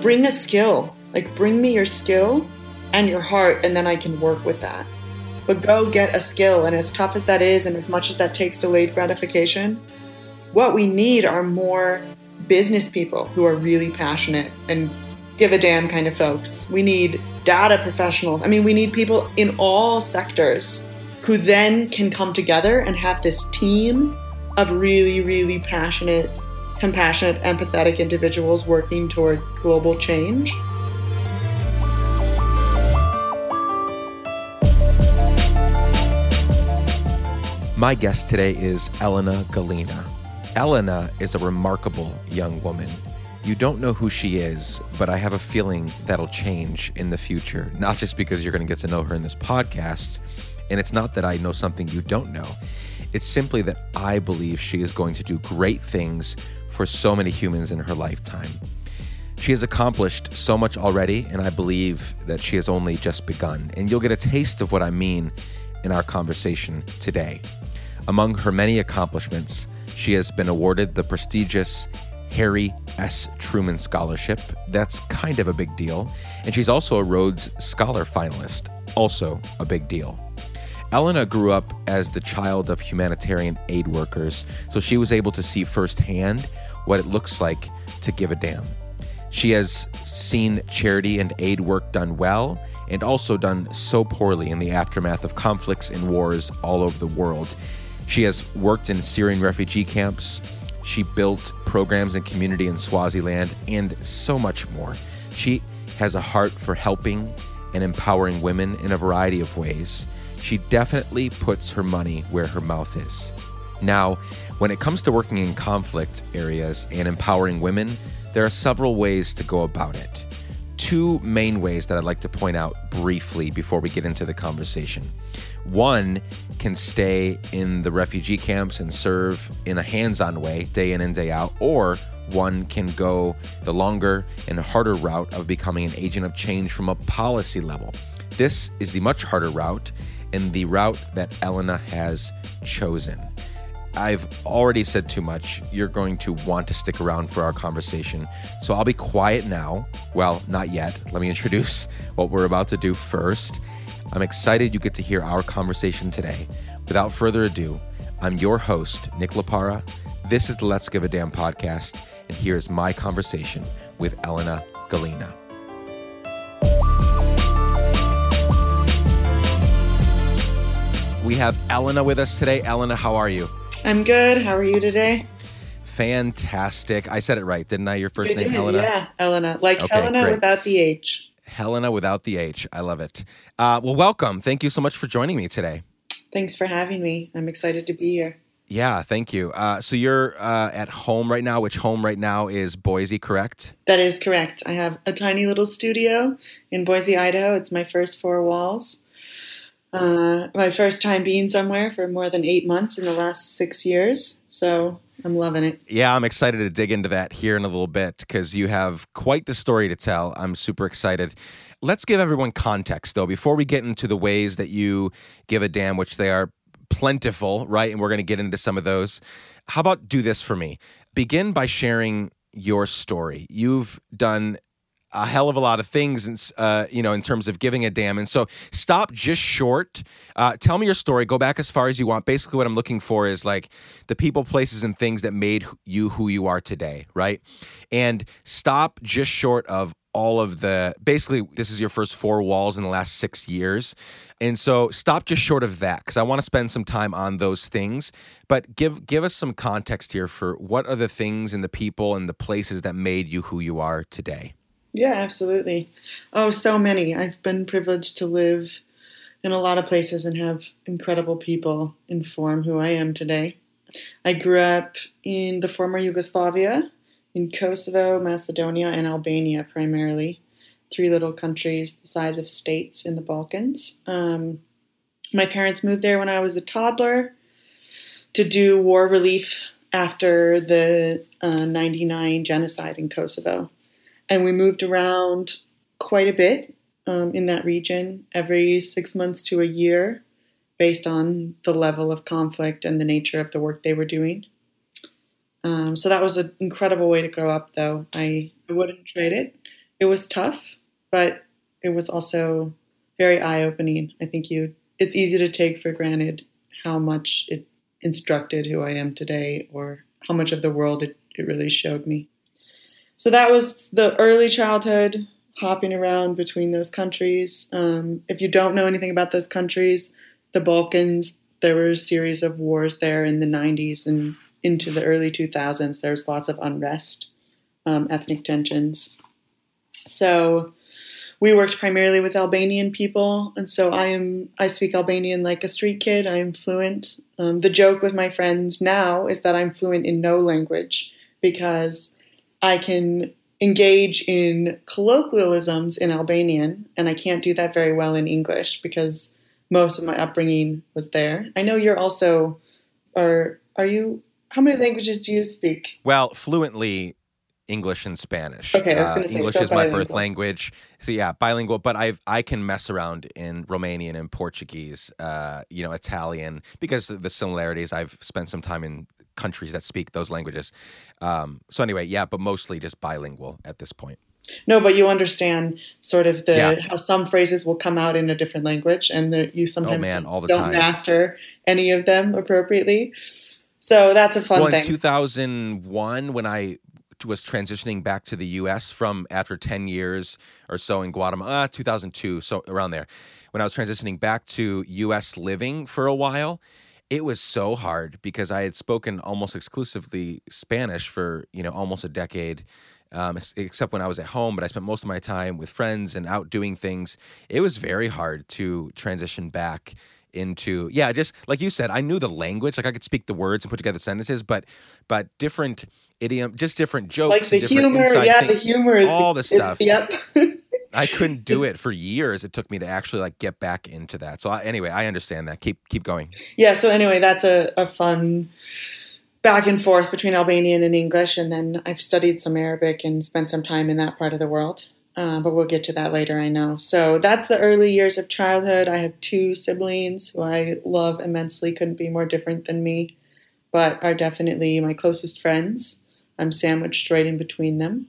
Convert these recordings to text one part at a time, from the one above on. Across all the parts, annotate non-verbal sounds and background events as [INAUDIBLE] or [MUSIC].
bring a skill. Like, bring me your skill and your heart, and then I can work with that. But go get a skill, and as tough as that is, and as much as that takes delayed gratification, what we need are more business people who are really passionate and give a damn kind of folks. We need data professionals. I mean, we need people in all sectors who then can come together and have this team of really, really passionate, compassionate, empathetic individuals working toward global change. My guest today is Elena Galina. Elena is a remarkable young woman. You don't know who she is, but I have a feeling that'll change in the future. Not just because you're going to get to know her in this podcast, and it's not that I know something you don't know. It's simply that I believe she is going to do great things for so many humans in her lifetime. She has accomplished so much already, and I believe that she has only just begun. And you'll get a taste of what I mean in our conversation today. Among her many accomplishments, she has been awarded the prestigious Harry S. Truman Scholarship. That's kind of a big deal. And she's also a Rhodes Scholar finalist, also a big deal. Elena grew up as the child of humanitarian aid workers, so she was able to see firsthand what it looks like to give a damn. She has seen charity and aid work done well and also done so poorly in the aftermath of conflicts and wars all over the world. She has worked in Syrian refugee camps. She built programs and community in Swaziland and so much more. She has a heart for helping and empowering women in a variety of ways. She definitely puts her money where her mouth is. Now, when it comes to working in conflict areas and empowering women, there are several ways to go about it. Two main ways that I'd like to point out briefly before we get into the conversation. One can stay in the refugee camps and serve in a hands on way, day in and day out, or one can go the longer and harder route of becoming an agent of change from a policy level. This is the much harder route and the route that Elena has chosen. I've already said too much. You're going to want to stick around for our conversation. So I'll be quiet now. Well, not yet. Let me [LAUGHS] introduce what we're about to do first. I'm excited you get to hear our conversation today. Without further ado, I'm your host, Nick Lapara. This is the Let's Give a Damn podcast, and here's my conversation with Elena Galina. We have Elena with us today. Elena, how are you? I'm good. How are you today? Fantastic. I said it right, didn't I? Your first You name, did, Helena? Yeah, Elena. Like Okay, Helena great. without the H. Helena without the H. I love it. Uh, well, welcome. Thank you so much for joining me today. Thanks for having me. I'm excited to be here. Yeah, thank you. Uh, so you're uh, at home right now, which home right now is Boise, correct? That is correct. I have a tiny little studio in Boise, Idaho. It's my first four walls. Uh, my first time being somewhere for more than eight months in the last six years. So I'm loving it. Yeah, I'm excited to dig into that here in a little bit because you have quite the story to tell. I'm super excited. Let's give everyone context, though, before we get into the ways that you give a damn, which they are plentiful, right? And we're going to get into some of those. How about do this for me? Begin by sharing your story. You've done a hell of a lot of things, in, uh, you know, in terms of giving a damn. And so, stop just short. Uh, tell me your story. Go back as far as you want. Basically, what I'm looking for is like the people, places, and things that made you who you are today, right? And stop just short of all of the. Basically, this is your first four walls in the last six years, and so stop just short of that because I want to spend some time on those things. But give give us some context here for what are the things and the people and the places that made you who you are today. Yeah, absolutely. Oh, so many. I've been privileged to live in a lot of places and have incredible people inform who I am today. I grew up in the former Yugoslavia, in Kosovo, Macedonia, and Albania primarily. Three little countries the size of states in the Balkans. Um, my parents moved there when I was a toddler to do war relief after the uh, 99 genocide in Kosovo and we moved around quite a bit um, in that region every six months to a year based on the level of conflict and the nature of the work they were doing. Um, so that was an incredible way to grow up, though. I, I wouldn't trade it. it was tough, but it was also very eye opening. I think you it's easy to take for granted how much it instructed who I am today or how much of the world it, it really showed me. So that was the early childhood hopping around between those countries. Um, if you don't know anything about those countries, the Balkans, there were a series of wars there in the 90s and into the early 2000s. There was lots of unrest, um, ethnic tensions. So we worked primarily with Albanian people, and so I am I speak Albanian like a street kid. I am fluent. Um, the joke with my friends now is that I'm fluent in no language because I can engage in colloquialisms in Albanian, and I can't do that very well in English because most of my upbringing was there. I know you're also are are you how many languages do you speak? Well, fluently English and Spanish. Okay, I was going to Uh, say English so is my birth language. So yeah, bilingual. But I've I can mess around in Romanian and Portuguese. Uh, you know, Italian because of the similarities. I've spent some time in countries that speak those languages. Um, so anyway, yeah, but mostly just bilingual at this point. No, but you understand sort of the Yeah. how some phrases will come out in a different language, and that you sometimes Oh, man, don't, all the don't time. master any of them appropriately. So that's a fun well, in thing. 2001, when I was transitioning back to the U.S. from after 10 years or so in Guatemala, uh, 2002, so around there, when I was transitioning back to U.S. living for a while, it was so hard because I had spoken almost exclusively Spanish for you know almost a decade. Um, except when I was at home, but I spent most of my time with friends and out doing things. It was very hard to transition back into yeah just like you said i knew the language like i could speak the words and put together sentences but but different idiom just different jokes like the humor, yeah, thing- the humor is all the stuff. yep. [LAUGHS] i [LAUGHS] couldn't do it for years it took me to actually like get back into that so I, anyway i understand that keep keep going yeah. So anyway, that's a, a fun back and forth between Albanian and English, and then I've studied some Arabic and spent some time in that part of the world. Uh, but we'll get to that later, I know. So that's the early years of childhood. I have two siblings who I love immensely, couldn't be more different than me, but are definitely my closest friends. I'm sandwiched right in between them.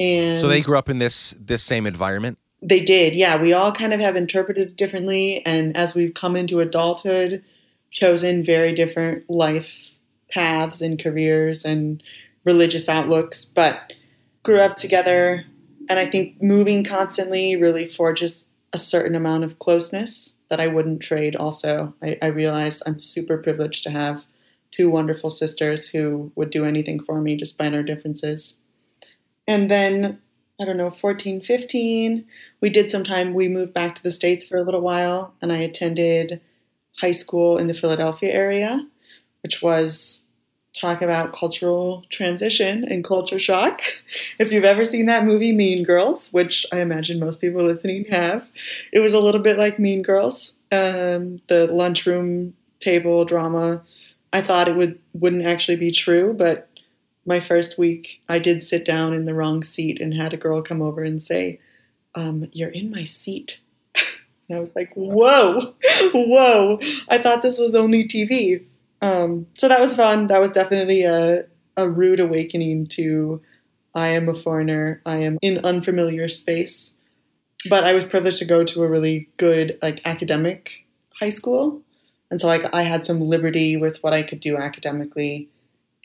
And so they grew up in this this same environment they did, yeah. We all kind of have interpreted it differently, and as we've come into adulthood, chosen very different life paths and careers and religious outlooks, but grew up together. And I think moving constantly really forges a certain amount of closeness that I wouldn't trade. Also, I, I realize I'm super privileged to have two wonderful sisters who would do anything for me despite our differences. And then I don't know, 14, 15, we did some time, we moved back to the States for a little while, and I attended high school in the Philadelphia area, which was talk about cultural transition and culture shock. If you've ever seen that movie Mean Girls, which I imagine most people listening have, it was a little bit like Mean Girls, um, the lunchroom table drama. I thought it would wouldn't actually be true, but my first week, I did sit down in the wrong seat and had a girl come over and say, um, You're in my seat. [LAUGHS] and I was like, Whoa, whoa. I thought this was only TV. Um, so that was fun. That was definitely a, a rude awakening to I am a foreigner, I am in unfamiliar space. But I was privileged to go to a really good like academic high school. And so like I had some liberty with what I could do academically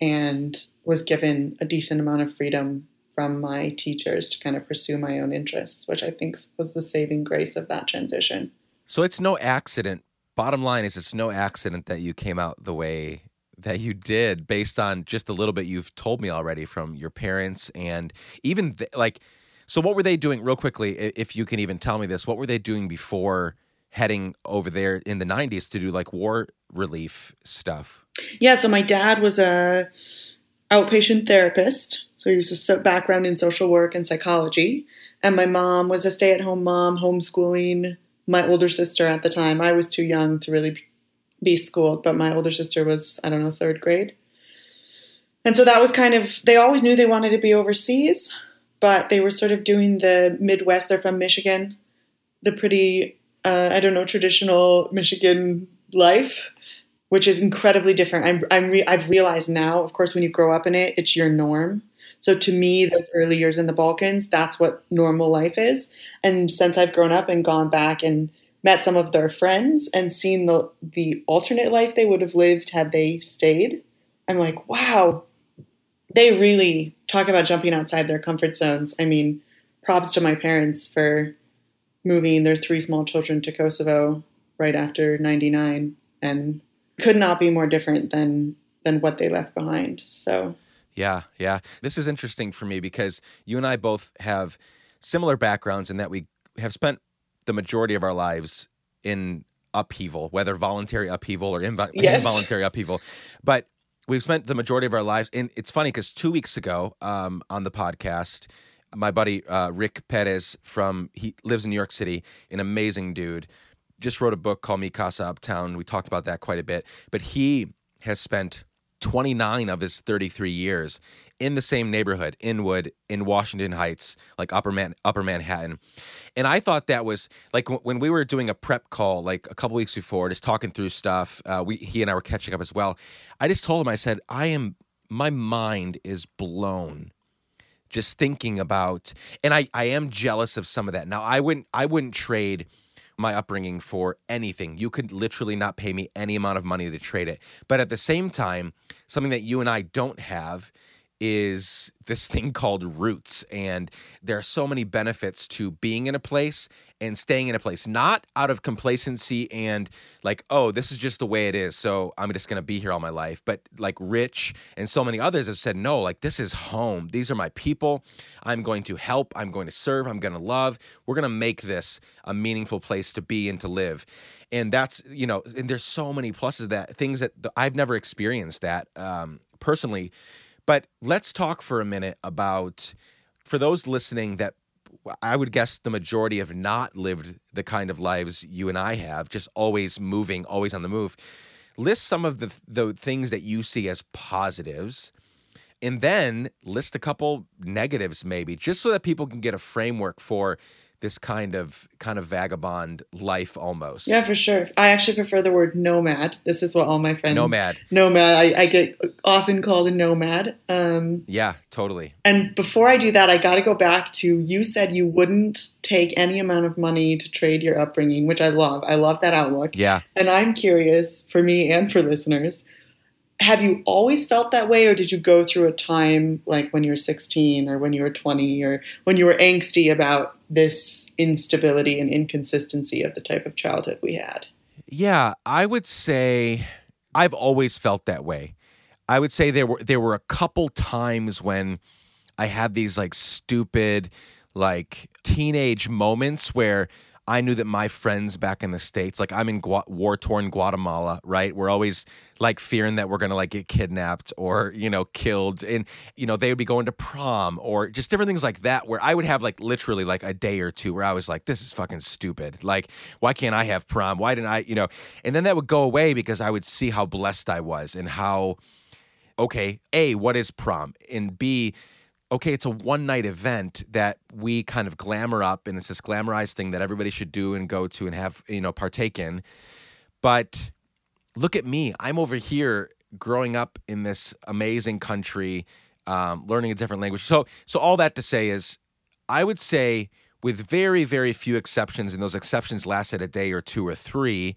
and was given a decent amount of freedom from my teachers to kind of pursue my own interests, which I think was the saving grace of that transition. So it's no accident. Bottom line is, it's no accident that you came out the way that you did based on just a little bit you've told me already from your parents and even th- like, so what were they doing, real quickly, if you can even tell me this, what were they doing before heading over there in the 90s to do like war relief stuff? Yeah, so my dad was a outpatient therapist, so he was a background in social work and psychology, and my mom was a stay-at-home mom, homeschooling my older sister at the time. I was too young to really be schooled, but my older sister was I don't know third grade, and so that was kind of they always knew they wanted to be overseas, but they were sort of doing the Midwest. They're from Michigan, the pretty uh, I don't know traditional Michigan life which is incredibly different. I'm, I'm re- I've realized now, of course, when you grow up in it, it's your norm. So to me, those early years in the Balkans, that's what normal life is. And since I've grown up and gone back and met some of their friends and seen the the alternate life they would have lived had they stayed, I'm like, wow, they really talk about jumping outside their comfort zones. I mean, props to my parents for moving their three small children to Kosovo right after 99 and could not be more different than than what they left behind. So yeah, yeah. This is interesting for me because you and I both have similar backgrounds in that we have spent the majority of our lives in upheaval, whether voluntary upheaval or inv- yes. involuntary upheaval. But we've spent the majority of our lives, and it's funny because two weeks ago um, on the podcast, my buddy uh, Rick Perez from he lives in New York City, an amazing dude, just wrote a book called Mi Casa Uptown. We talked about that quite a bit, but he has spent 29 of his 33 years in the same neighborhood, Inwood, in Washington Heights, like Upper Man, Upper Manhattan. And I thought that was like when we were doing a prep call, like a couple weeks before, just talking through stuff. Uh, we he and I were catching up as well. I just told him, I said, I am, my mind is blown just thinking about and I, I am jealous of some of that now i wouldn't i wouldn't trade my upbringing for anything. You could literally not pay me any amount of money to trade it. But at the same time, something that you and I don't have is this thing [LAUGHS] called roots. And there are so many benefits to being in a place and staying in a place, not out of complacency and like, oh, this is just the way it is. So I'm just going to be here all my life. But like Rich and so many others have said, no, like this is home. These are my people. I'm going to help. I'm going to serve. I'm going to love. We're going to make this a meaningful place to be and to live. And that's, you know, and there's so many pluses that things that I've never experienced that um, personally but let's talk for a minute about for those listening that I would guess the majority have not lived the kind of lives you and I have, just always moving, always on the move. List some of the the things that you see as positives and then list a couple negatives maybe just so that people can get a framework for this kind of kind of vagabond life almost. Yeah, for sure. I actually prefer the word nomad. This is what all my friends nomad nomad. I, I get often called a nomad. Um, yeah, totally. And before I do that, I got to go back to you said you wouldn't take any amount of money to trade your upbringing, which I love. I love that outlook. Yeah. And I'm curious for me and for listeners have you always felt that way or did you go through a time like when you were 16 or when you were 20 or when you were angsty about this instability and inconsistency of the type of childhood we had? Yeah i would say i've always felt that way. I would say there were there were a couple times when i had these like stupid like teenage moments where I knew that my friends back in the states, like I'm in war torn Guatemala, right? We're always like fearing that we're gonna like get kidnapped or you know killed, and you know they would be going to prom or just different things like that. Where I would have like literally like a day or two where I was like, this is fucking stupid. Like, why can't I have prom? Why didn't I? You know, and then that would go away because I would see how blessed I was and how okay, a what is prom, and b okay, it's a one night event that we kind of glamour up and it's this glamorized thing that everybody should do and go to and have, you know, partake in. But look at me. I'm over here growing up in this amazing country, um, learning a different language. So, so all that to say is, I would say, with very, very few exceptions, and those exceptions lasted a day or two or three,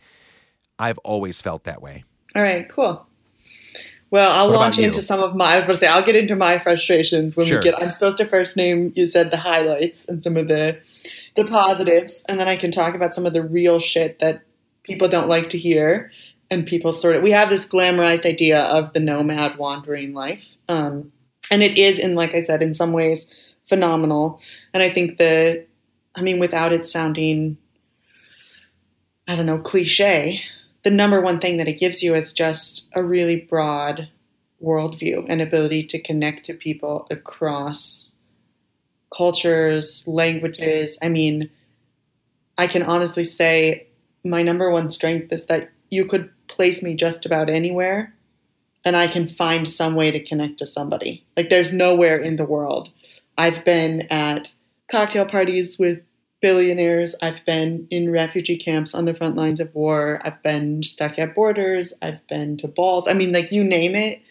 I've always felt that way. All right, cool. Well, I'll what launch into some of my. I was about to say I'll get into my frustrations when sure. we get. I'm supposed to first name. You said the highlights and some of the the positives, and then I can talk about some of the real shit that people don't like to hear, and people sort of. We have this glamorized idea of the nomad wandering life, um, and it is, in like I said, in some ways phenomenal. And I think the, I mean, without it sounding, I don't know, cliche the number one thing that it gives you is just a really broad worldview and ability to connect to people across cultures, languages. I mean, I can honestly say my number one strength is that you could place me just about anywhere and I can find some way to connect to somebody. Like, there's nowhere in the world. I've been at cocktail parties with billionaires. I've been in refugee camps on the front lines of war. I've been stuck at borders. I've been to balls. I mean, like you name it,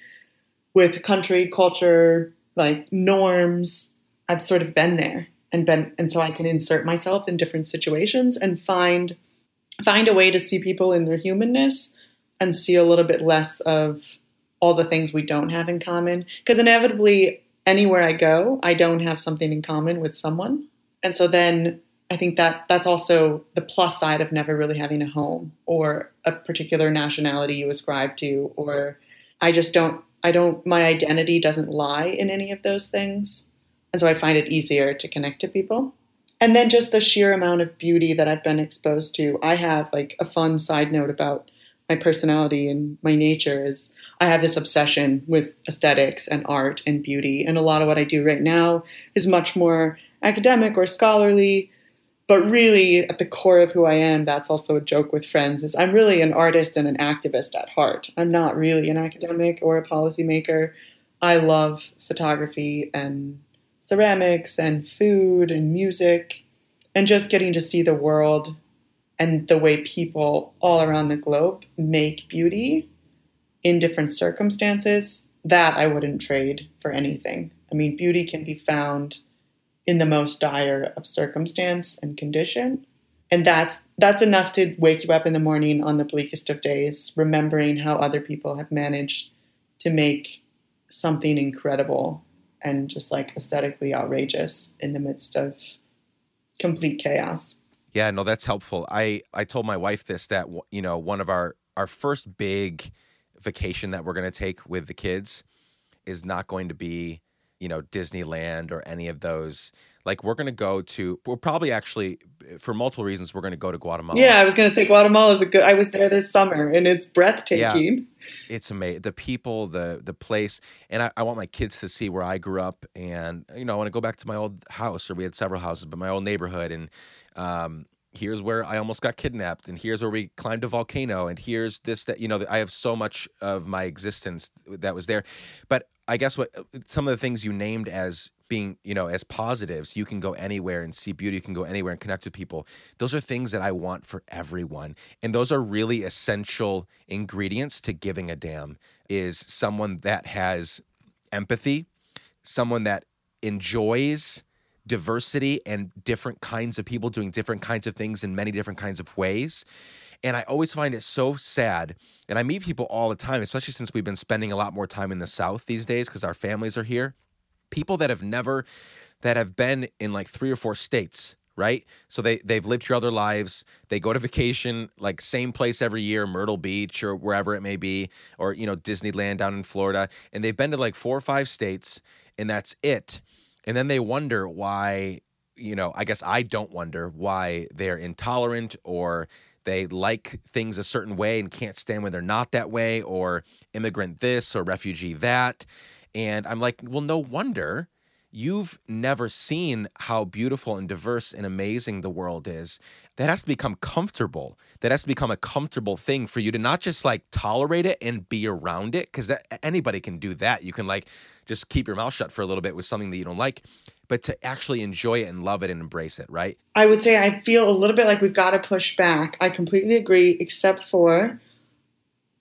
with country, culture, like norms. I've sort of been there and been and so I can insert myself in different situations and find find a way to see people in their humanness and see a little bit less of all the things we don't have in common because inevitably anywhere I go, I don't have something in common with someone. And so then I think that that's also the plus side of never really having a home or a particular nationality you ascribe to or I just don't I don't my identity doesn't lie in any of those things. And so I find it easier to connect to people. And then just the sheer amount of beauty that I've been exposed to. I have like a fun side note about my personality and my nature is I have this obsession with aesthetics and art and beauty. And a lot of what I do right now is much more academic or scholarly. But really, at the core of who I am, that's also a joke with friends, is I'm really an artist and an activist at heart. I'm not really an academic or a policymaker. I love photography and ceramics and food and music and just getting to see the world and the way people all around the globe make beauty in different circumstances, that I wouldn't trade for anything. I mean, beauty can be found in the most dire of circumstance and condition. And that's that's enough to wake you up in the morning on the bleakest of days, remembering how other people have managed to make something incredible and just like aesthetically outrageous in the midst of complete chaos. Yeah, no, that's helpful. I I told my wife this that you know one of our our first big vacation that we're going to take with the kids is not going to be you know Disneyland or any of those. Like we're going to go to we're probably actually for multiple reasons we're going to go to Guatemala. Yeah, I was going to say Guatemala is a good. I was there this summer and it's breathtaking. Yeah, it's amazing. The people, the the place, and I, I want my kids to see where I grew up. And you know, I want to go back to my old house, or we had several houses, but my old neighborhood, and um, here's where I almost got kidnapped, and here's where we climbed a volcano, and here's this that you know I have so much of my existence that was there, but I guess what uh, some of the things you named as being you know as positives you can go anywhere and see beauty you can go anywhere and connect with people those are things that i want for everyone and those are really essential ingredients to giving a damn is someone that has empathy someone that enjoys diversity and different kinds of people doing different kinds of things in many different kinds of ways. And I always find it so sad. And I meet people all the time, especially since we've been spending a lot more time in the South these days because our families are here. People that have never, that have been in like three or four states, right? So they they've lived all their lives. They go to vacation like same place every year, Myrtle Beach or wherever it may be, or you know Disneyland down in Florida, and they've been to like four or five states, and that's it and then they wonder why you know i guess i don't wonder why they're intolerant or they like things a certain way and can't stand when they're not that way or immigrant this or refugee that. And i'm like well no wonder you've never seen how beautiful and diverse and amazing the world is that has to become comfortable. That has to become a comfortable thing for you to not just like tolerate it and be around it because anybody can do that. You can like just keep your mouth shut for a little bit with something that you don't like but to actually enjoy it and love it and embrace it right? I would say i feel a little bit like we've got to push back. I completely agree except for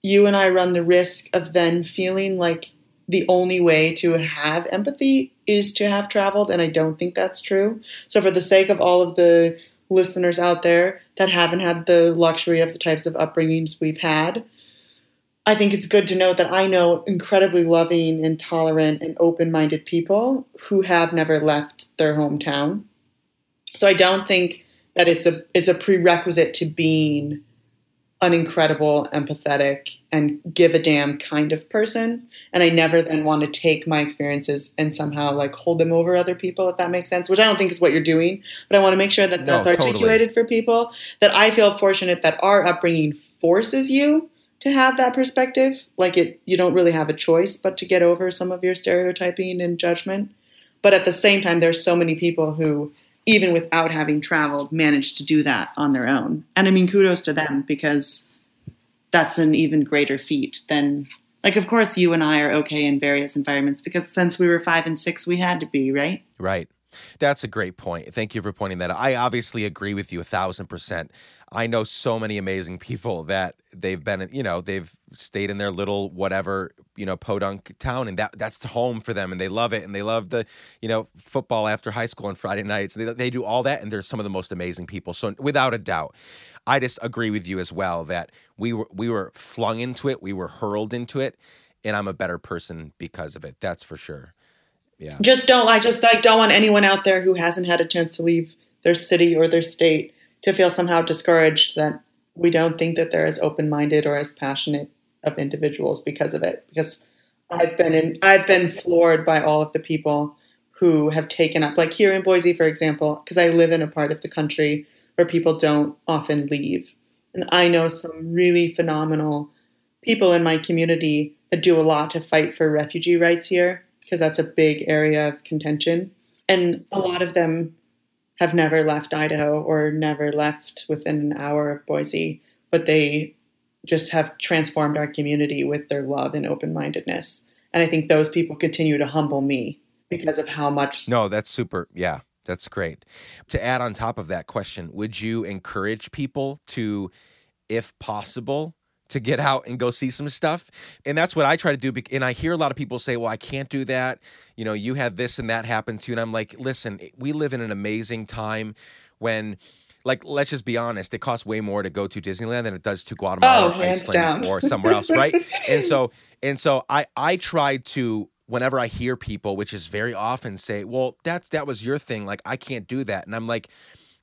you and i run the risk of then feeling like the only way to have empathy is to have traveled, and I don't think that's true. So, for the sake of all of the listeners out there that haven't had the luxury of the types of upbringings we've had, I think it's good to note that I know incredibly loving and tolerant and open minded people who have never left their hometown. So I don't think that it's a it's a prerequisite to being an incredible, empathetic, and give a damn kind of person. And I never then want to take my experiences and somehow like hold them over other people, if that makes sense, which I don't think is what you're doing. But I want to make sure that that's articulated totally. for people. That I feel fortunate that our upbringing forces you to have that perspective. Like it, you don't really have a choice but to get over some of your stereotyping and judgment. But at the same time, there's so many people who even without having traveled, managed to do that on their own. And I mean, kudos to them because that's an even greater feat than, like, of course, you and I are okay in various environments because since we were five and six, we had to be, right? Right. That's a great point. Thank you for pointing that out. I obviously agree with you a thousand percent. I know so many amazing people that they've been, you know, they've stayed in their little whatever, you know, podunk town, and that that's home for them, and they love it, and they love the, you know, football after high school on Friday nights. They they do all that, and they're some of the most amazing people. So without a doubt, I just agree with you as well that we were we were flung into it, we were hurled into it, and I'm a better person because of it. That's for sure. Yeah. Just don't I just like don't want anyone out there who hasn't had a chance to leave their city or their state to feel somehow discouraged that we don't think that they're as open-minded or as passionate of individuals because of it. Because I've been in I've been floored by all of the people who have taken up like here in Boise for example, because I live in a part of the country where people don't often leave. And I know some really phenomenal people in my community that do a lot to fight for refugee rights here because that's a big area of contention. And a lot of them have never left Idaho or never left within an hour of Boise, but they just have transformed our community with their love and open mindedness. And I think those people continue to humble me because of how much. No, that's super. Yeah, that's great. To add on top of that question, would you encourage people to, if possible, to get out and go see some stuff. And that's what I try to do. And I hear a lot of people say, well, I can't do that. You know, you had this and that happen to you. And I'm like, listen, we live in an amazing time when like let's just be honest it costs way more to go to disneyland than it does to guatemala oh, or iceland or somewhere else right and so [LAUGHS] and so i i try to whenever i hear people which is very often say well that's that was your thing like i can't do that and i'm like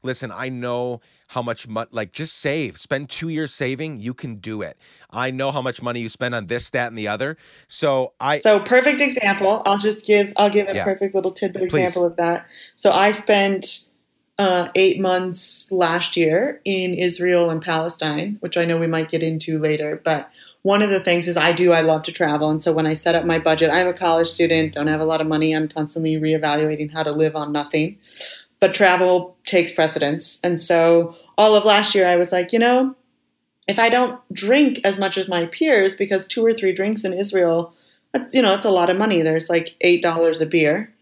listen, I know how much money, like just save, spend two years saving, you can do it. I know how much money you spend on this, that, and the other. So I. So perfect example. I'll just give, I'll give a yeah. perfect little tidbit Please. example of that. So I spent uh, eight months last year in Israel and Palestine, which I know we might get into later, but one of the things is I do, I love to travel. And so when I set up my budget, I'm a college student, don't have a lot of money. I'm constantly reevaluating how to live on nothing but travel takes precedence. And so all of last year, I was like, you know, if I don't drink as much as my peers, because two or three drinks in Israel, that's, you know, it's a lot of money. There's like $8 a beer.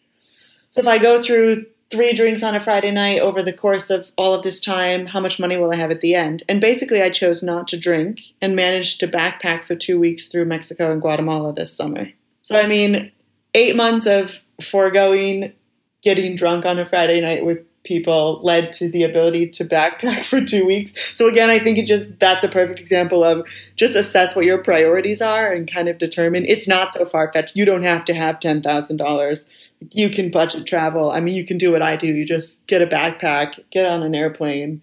So if I go through three drinks on a Friday night over the course of all of this time, how much money will I have at the end? And basically, I chose not to drink and managed to backpack for two weeks through Mexico and Guatemala this summer. So, I mean, eight months of foregoing getting drunk on a Friday night with people led to the ability to backpack [LAUGHS] for two weeks. So again, I think it just that's a perfect example of just assess what your priorities are and kind of determine it's not so far fetched. You don't have to have ten thousand dollars. You can budget travel. I mean, you can do what I do. You just get a backpack, get on an airplane,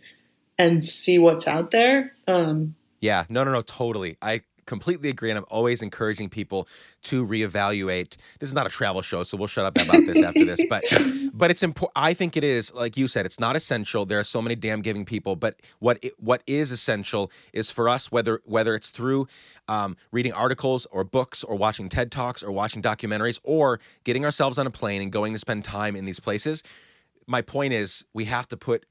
and see what's out there. Um, yeah, no, no, no, totally. I completely agree, and I'm always encouraging people to reevaluate. This is not a travel show, so we'll shut up about this after this. But [LAUGHS] but it's important. I think it is, like you said, it's not essential. There are so many damn giving people, but what it, what is essential is for us, whether whether it's through um, reading articles or books or watching TED talks or watching documentaries or getting ourselves on a plane and going to spend time in these places. My point is, we have to put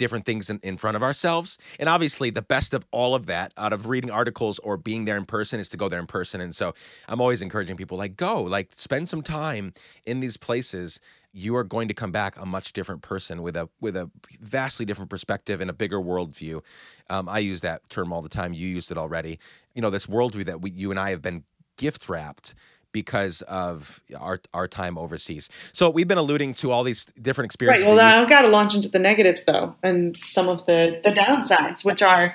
different things in, in front of ourselves. And obviously, the best of all of that, out of reading articles or being there in person, is to go there in person. And so I'm always encouraging people like, go, like, spend some time in these places. You are going to come back a much different person with a with a vastly different perspective and a bigger worldview. Um, I use that term all the time. You used it already. You know, this worldview that we, you and I have been gift wrapped because of our our time overseas. So we've been alluding to all these different experiences. Right. Well, I've got to launch into the negatives though, and some of the the downsides, which are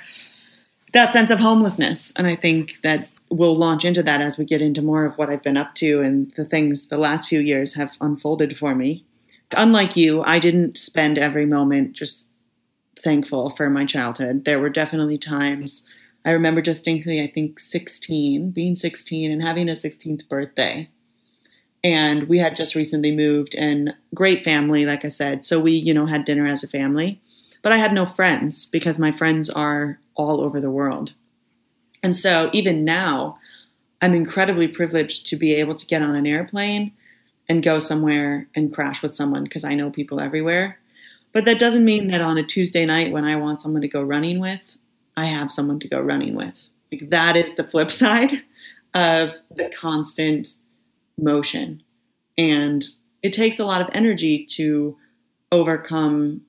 that sense of homelessness, and I think that we'll launch into that as we get into more of what I've been up to and the things the last few years have unfolded for me. Unlike you, I didn't spend every moment just thankful for my childhood. There were definitely times I remember distinctly, I think 16, being 16 and having a 16th birthday. And we had just recently moved and great family, like I said. So we, you know, had dinner as a family. But I had no friends because my friends are all over the world. And so even now, I'm incredibly privileged to be able to get on an airplane and go somewhere and crash with someone because I know people everywhere. But that doesn't mean that on a Tuesday night when I want someone to go running with, I have someone to go running with. Like that is the flip [LAUGHS] side of the constant motion. And it takes a lot of energy to overcome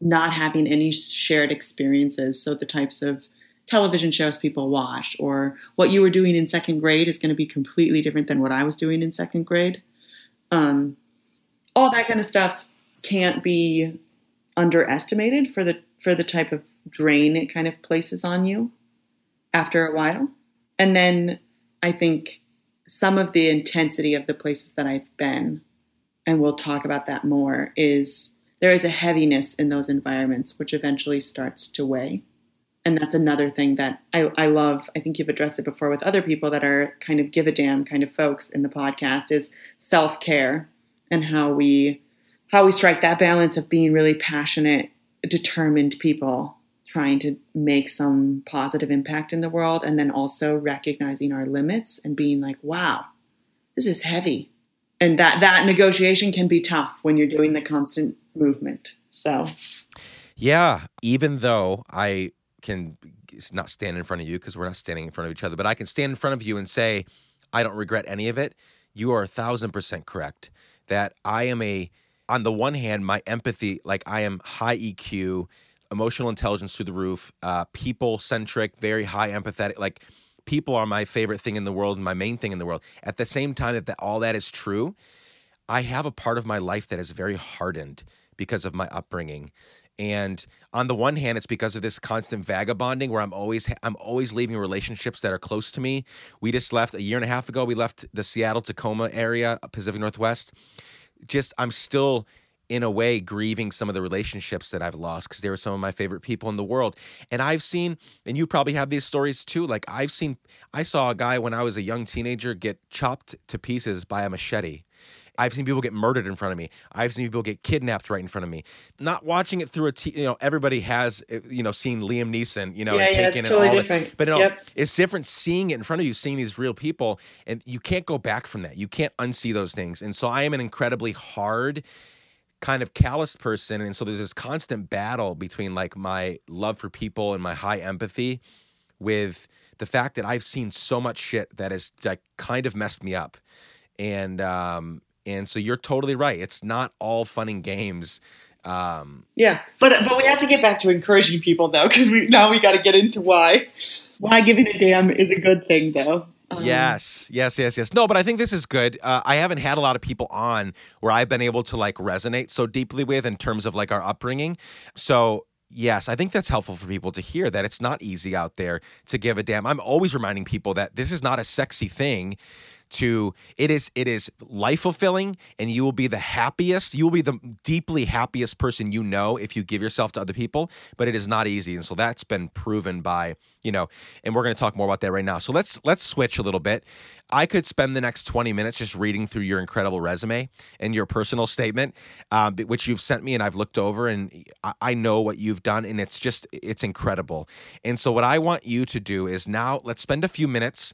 not having any shared experiences. So the types of television shows people watch or what you were doing in second grade is going to be completely different than what I was doing in second grade. Um, all that kind of stuff can't be underestimated for the for the type of drain it kind of places on you after a while. And then I think some of the intensity of the places that I've been, and we'll talk about that more, is there is a heaviness in those environments which eventually starts to weigh. And that's another thing that I, I love. I think you've addressed it before with other people that are kind of give a damn kind of folks in the podcast is self care and how we how we strike that balance of being really passionate, determined people trying to make some positive impact in the world and then also recognizing our limits and being like wow this is heavy. And that that negotiation can be tough when you're doing the constant movement. So. Yeah even though i can not stand in front of you because we're not standing in front of each other but i can stand in front of you and say i don't regret any of it. You are a thousand percent correct that i am a on the one hand my empathy like i am high eq emotional intelligence through the roof, uh, people centric, very high empathetic. Like people are my favorite thing in the world and my main thing in the world. At the same time that, that all that is true, I have a part of my life that is very hardened because of my upbringing. And on the one hand, it's because of this constant vagabonding where I'm always I'm always leaving relationships that are close to me. We just left a year and a half ago. We left the Seattle Tacoma area, Pacific Northwest. Just I'm still in a way grieving some of the relationships that I've lost because they were some of my favorite people in the world. And I've seen, and you probably have these stories too. Like I've seen, I saw a guy when I was a young teenager get chopped to pieces by a machete. I've seen people get murdered in front of me. I've seen people get kidnapped right in front of me. Not watching it through a, t- you know, everybody has, eh, you know, seen Liam Neeson, you know, yeah, and yeah, it totally all. different. The, but Yep. it's different seeing it in front of you, seeing these real people, and you can't go back from that. You can't unsee those things. And so I am an incredibly hard kind of calloused person and so there's this constant battle between like my love for people and my high empathy with the fact that I've seen so much shit that has like kind of messed me up. And um and so you're totally right. It's not all fun and games um Yeah, but but we have to get back to encouraging people though, because we now we got to get into why. Why giving a damn is a good thing though. Um, Yes, yes, yes, yes. No, but I think this is good. Uh, I haven't had a lot of people on where I've been able to like resonate so deeply with in terms of like our upbringing. So, yes, I think that's helpful for people to hear that it's not easy out there to give a damn. I'm always reminding people that this is not a sexy thing to it is it is life fulfilling and you will be the happiest you will be the deeply happiest person you know if you give yourself to other people but it is not easy and so that's been proven by you know and we're going to talk more about that right now. So let's let's switch a little bit. I could spend the next 20 minutes just reading through your incredible resume and your personal statement um, which you've sent me and i've looked over and I, I know what you've done and it's just it's incredible. And so what i want you to do is now let's spend a few minutes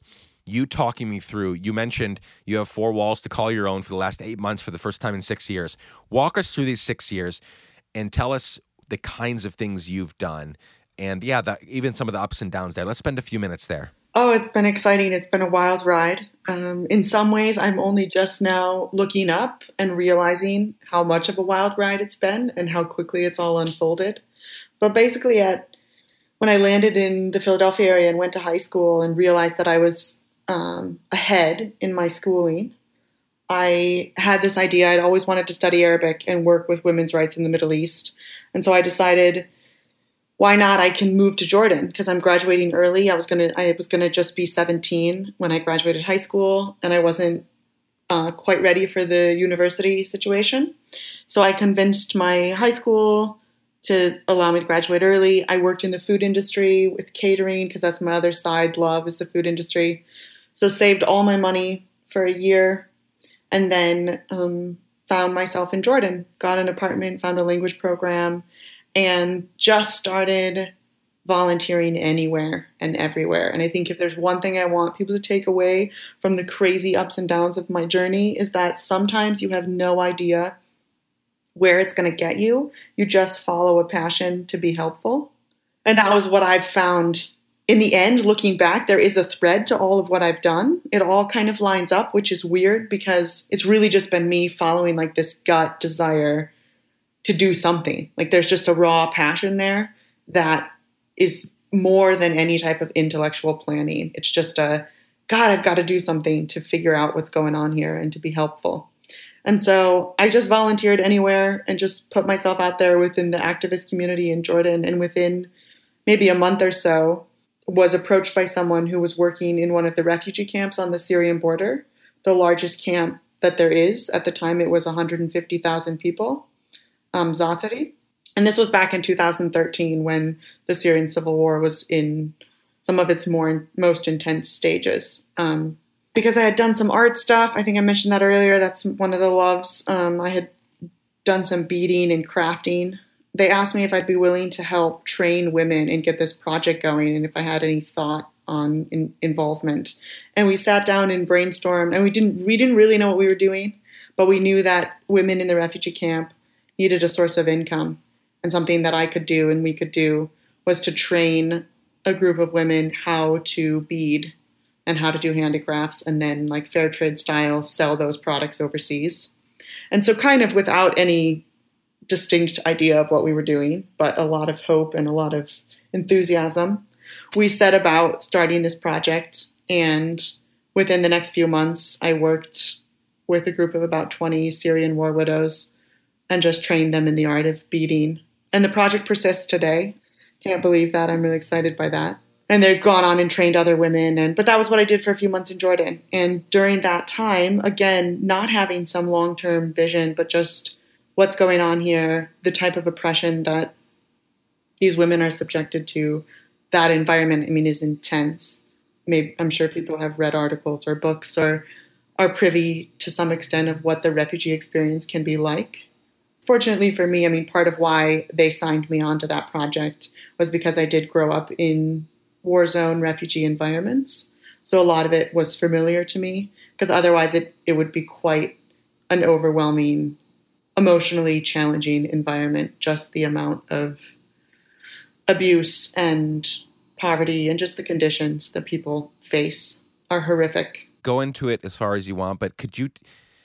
you talking me through you mentioned you have four walls to call your own for the last eight months for the first time in six years walk us through these six years and tell us the kinds of things you've done and yeah the, even some of the ups and downs there let's spend a few minutes there Oh, it's been exciting. It's been a wild ride. Um, in some ways, I'm only just now looking up and realizing how much of a wild ride it's been and how quickly it's all unfolded. But basically, at when I landed in the Philadelphia area and went to high school and realized that I was um, ahead in my schooling, I had this idea. I'd always wanted to study Arabic and work with women's rights in the Middle East. And so I decided, why not? I can move to Jordan because I'm graduating early. I was gonna, I was gonna just be 17 when I graduated high school, and I wasn't uh, quite ready for the university situation. So I convinced my high school to allow me to graduate early. I worked in the food industry with catering because that's my other side love is the food industry. So saved all my money for a year, and then um, found myself in Jordan. Got an apartment, found a language program, and just started volunteering anywhere and everywhere. And I think if there's one thing I want people to take away from the crazy ups and downs of my journey is that sometimes you have no idea where it's going to get you. You just follow a passion to be helpful. And that was what I've found in the end, looking back, there is a thread to all of what I've done. It all kind of lines up, which is weird because it's really just been me following like this gut desire to do something. Like there's just a raw passion there that is more than any type of intellectual planning. It's just a God, I've got to do something to figure out what's going on here and to be helpful. And so I just volunteered anywhere and just put myself out there within the activist community in Jordan. And within maybe a month or so, was approached by someone who was working in one of the refugee camps on the Syrian border, the largest camp that there is. At the time, it was 150,000 people, um, Zaatari. And this was back in 2013 when the Syrian civil war was in some of its more most intense stages. Um, because I had done some art stuff, I think I mentioned that earlier. That's one of the loves. Um, I had done some beading and crafting. They asked me if I'd be willing to help train women and get this project going, and if I had any thought on in, involvement. And we sat down and brainstormed, and we didn't we didn't really know what we were doing, but we knew that women in the refugee camp needed a source of income, and something that I could do and we could do was to train a group of women how to bead and how to do handicrafts and then like fair trade style sell those products overseas. And so kind of without any distinct idea of what we were doing, but a lot of hope and a lot of enthusiasm, we set about starting this project and within the next few months I worked with a group of about 20 Syrian war widows and just trained them in the art of beading. And the project persists today. Can't believe that. I'm really excited by that. And they've gone on and trained other women. And but that was what I did for a few months in Jordan. And during that time, again, not having some long term vision, but just what's going on here, the type of oppression that these women are subjected to, that environment, I mean, is intense. Maybe I'm sure people have read articles or books or are privy to some extent of what the refugee experience can be like fortunately for me, I mean, part of why they signed me on to that project was because I did grow up in war zone refugee environments. So a lot of it was familiar to me because otherwise it, it would be quite an overwhelming, emotionally challenging environment, just the amount of abuse and poverty and just the conditions that people face are horrific. Go into it as far as you want, but could you?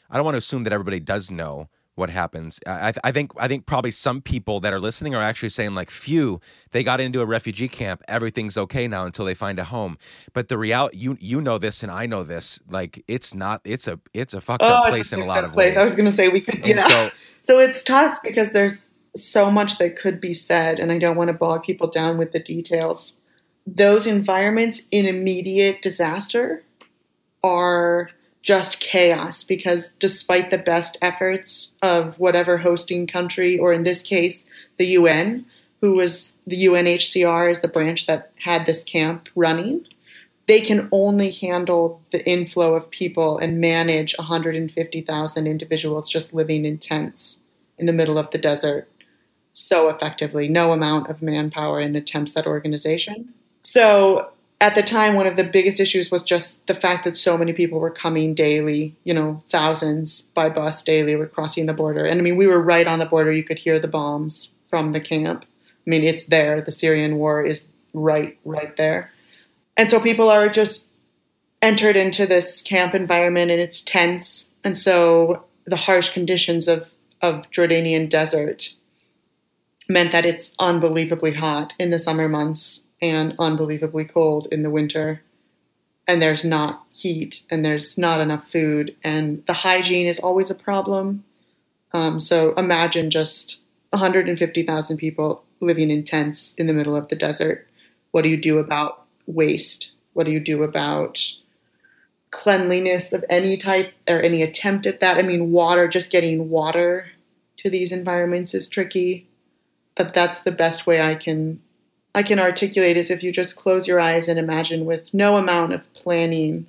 I don't want to assume that everybody does know, what happens. I, I, think I think probably some people that are listening are actually saying like, "Phew, they got into a refugee camp. Everything's okay now until they find a home." But the reality, you you know this, and I know this. Like, it's not. It's a it's a fucked oh, up place a in a lot of place. ways. I was going to say we could. Yeah. So, [LAUGHS] so it's tough because there's so much that could be said, and I don't want to bog people down with the details. Those environments in immediate disaster are just chaos because despite the best efforts of whatever hosting country, or in this case, the UN, who was the UNHCR is the branch that had this camp running, they can only handle the inflow of people and manage 150,000 individuals just living in tents in the middle of the desert so effectively. No amount of manpower and attempts at organization. So at the time, one of the biggest issues was just the fact that so many people were coming daily, you know, thousands by bus daily were crossing the border. And I mean, we were right on the border. You could hear the bombs from the camp. I mean, it's there. The Syrian war is right, right there. And so people are just entered into this camp environment and it's tense. And so the harsh conditions of, of Jordanian desert meant that it's unbelievably hot in the summer months and unbelievably cold in the winter. And there's not heat and there's not enough food. And the hygiene is always a problem. Um, so imagine just 150,000 people living in tents in the middle of the desert. What do you do about waste? What do you do about cleanliness of any type or any attempt at that? I mean, water, just getting water to these environments is tricky. But that's the best way I can I can articulate is if you just close your eyes and imagine with no amount of planning,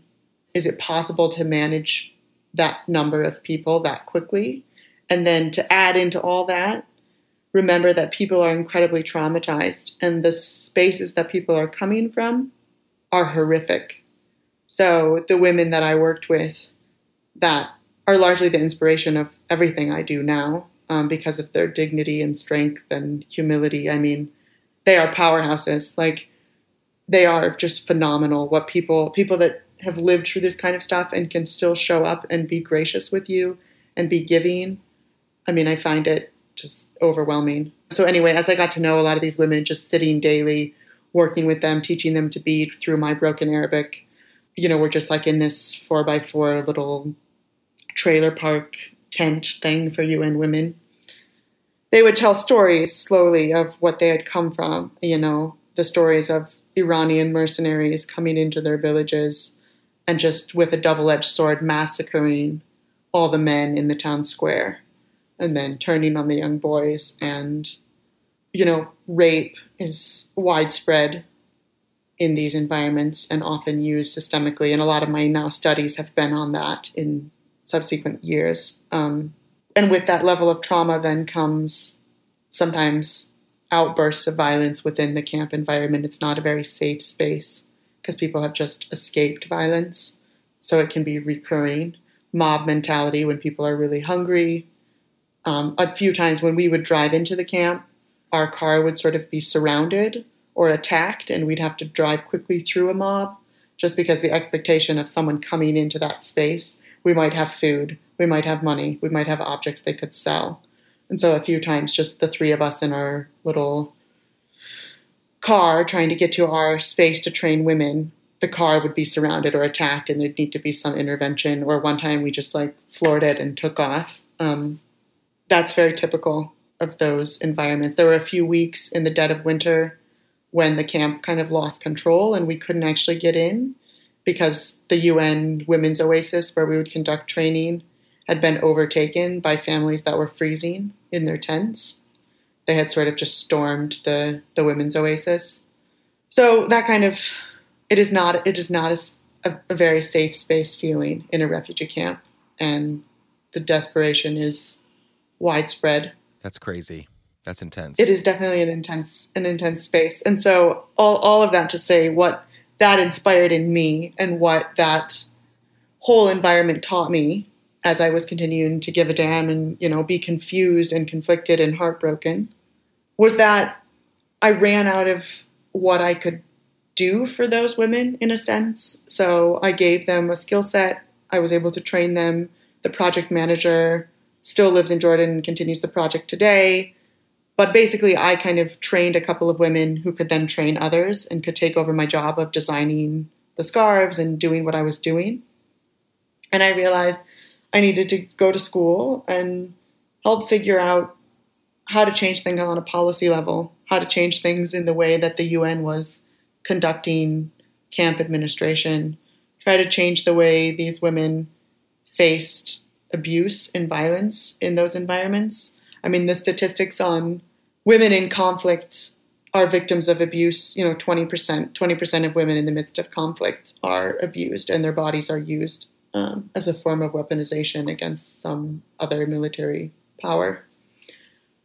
is it possible to manage that number of people that quickly? And then to add into all that, remember that people are incredibly traumatized and the spaces that people are coming from are horrific. So the women that I worked with that are largely the inspiration of everything I do now um, because of their dignity and strength and humility. I mean, they are powerhouses. Like they are just phenomenal. What people people that have lived through this kind of stuff and can still show up and be gracious with you and be giving. I mean, I find it just overwhelming. So anyway, as I got to know a lot of these women, just sitting daily, working with them, teaching them to be through my broken Arabic, you know, we're just like in this four by four little trailer park tent thing for UN women. They would tell stories slowly of what they had come from, you know, the stories of Iranian mercenaries coming into their villages and just with a double edged sword massacring all the men in the town square and then turning on the young boys. And, you know, rape is widespread in these environments and often used systemically. And a lot of my now studies have been on that in subsequent years. Um, and with that level of trauma, then comes sometimes outbursts of violence within the camp environment. It's not a very safe space because people have just escaped violence. So it can be recurring mob mentality when people are really hungry. Um, a few times when we would drive into the camp, our car would sort of be surrounded or attacked, and we'd have to drive quickly through a mob just because the expectation of someone coming into that space, we might have food, we might have money, we might have objects they could sell. And so a few times, just the three of us in our little car trying to get to our space to train women, the car would be surrounded or attacked, and there'd need to be some intervention. Or one time we just like floored it and took off. Um, that's very typical of those environments. There were a few weeks in the dead of winter when the camp kind of lost control and we couldn't actually get in because the UN Women's Oasis, where we would conduct training, had been overtaken by families that were freezing in their tents. They had sort of just stormed the, the women's oasis. So that kind of it is not it is not a, a very safe space feeling in a refugee camp, and the desperation is widespread. That's crazy. That's intense. It is definitely an intense an intense space. And so all all of that to say what that inspired in me and what that whole environment taught me as I was continuing to give a damn and, you know, be confused and conflicted and heartbroken was that I ran out of what I could do for those women in a sense. So I gave them a skill set. I was able to train them. The project manager still lives in Jordan and continues the project today. But basically, I kind of trained a couple of women who could then train others and could take over my job of designing the scarves and doing what I was doing. And I realized I needed to go to school and help figure out how to change things on a policy level, how to change things in the way that the UN was conducting camp administration, try to change the way these women faced abuse and violence in those environments. I mean, the statistics on women in conflict are victims of abuse. You know, 20%, 20% of women in the midst of conflict are abused and their bodies are used um, as a form of weaponization against some other military power.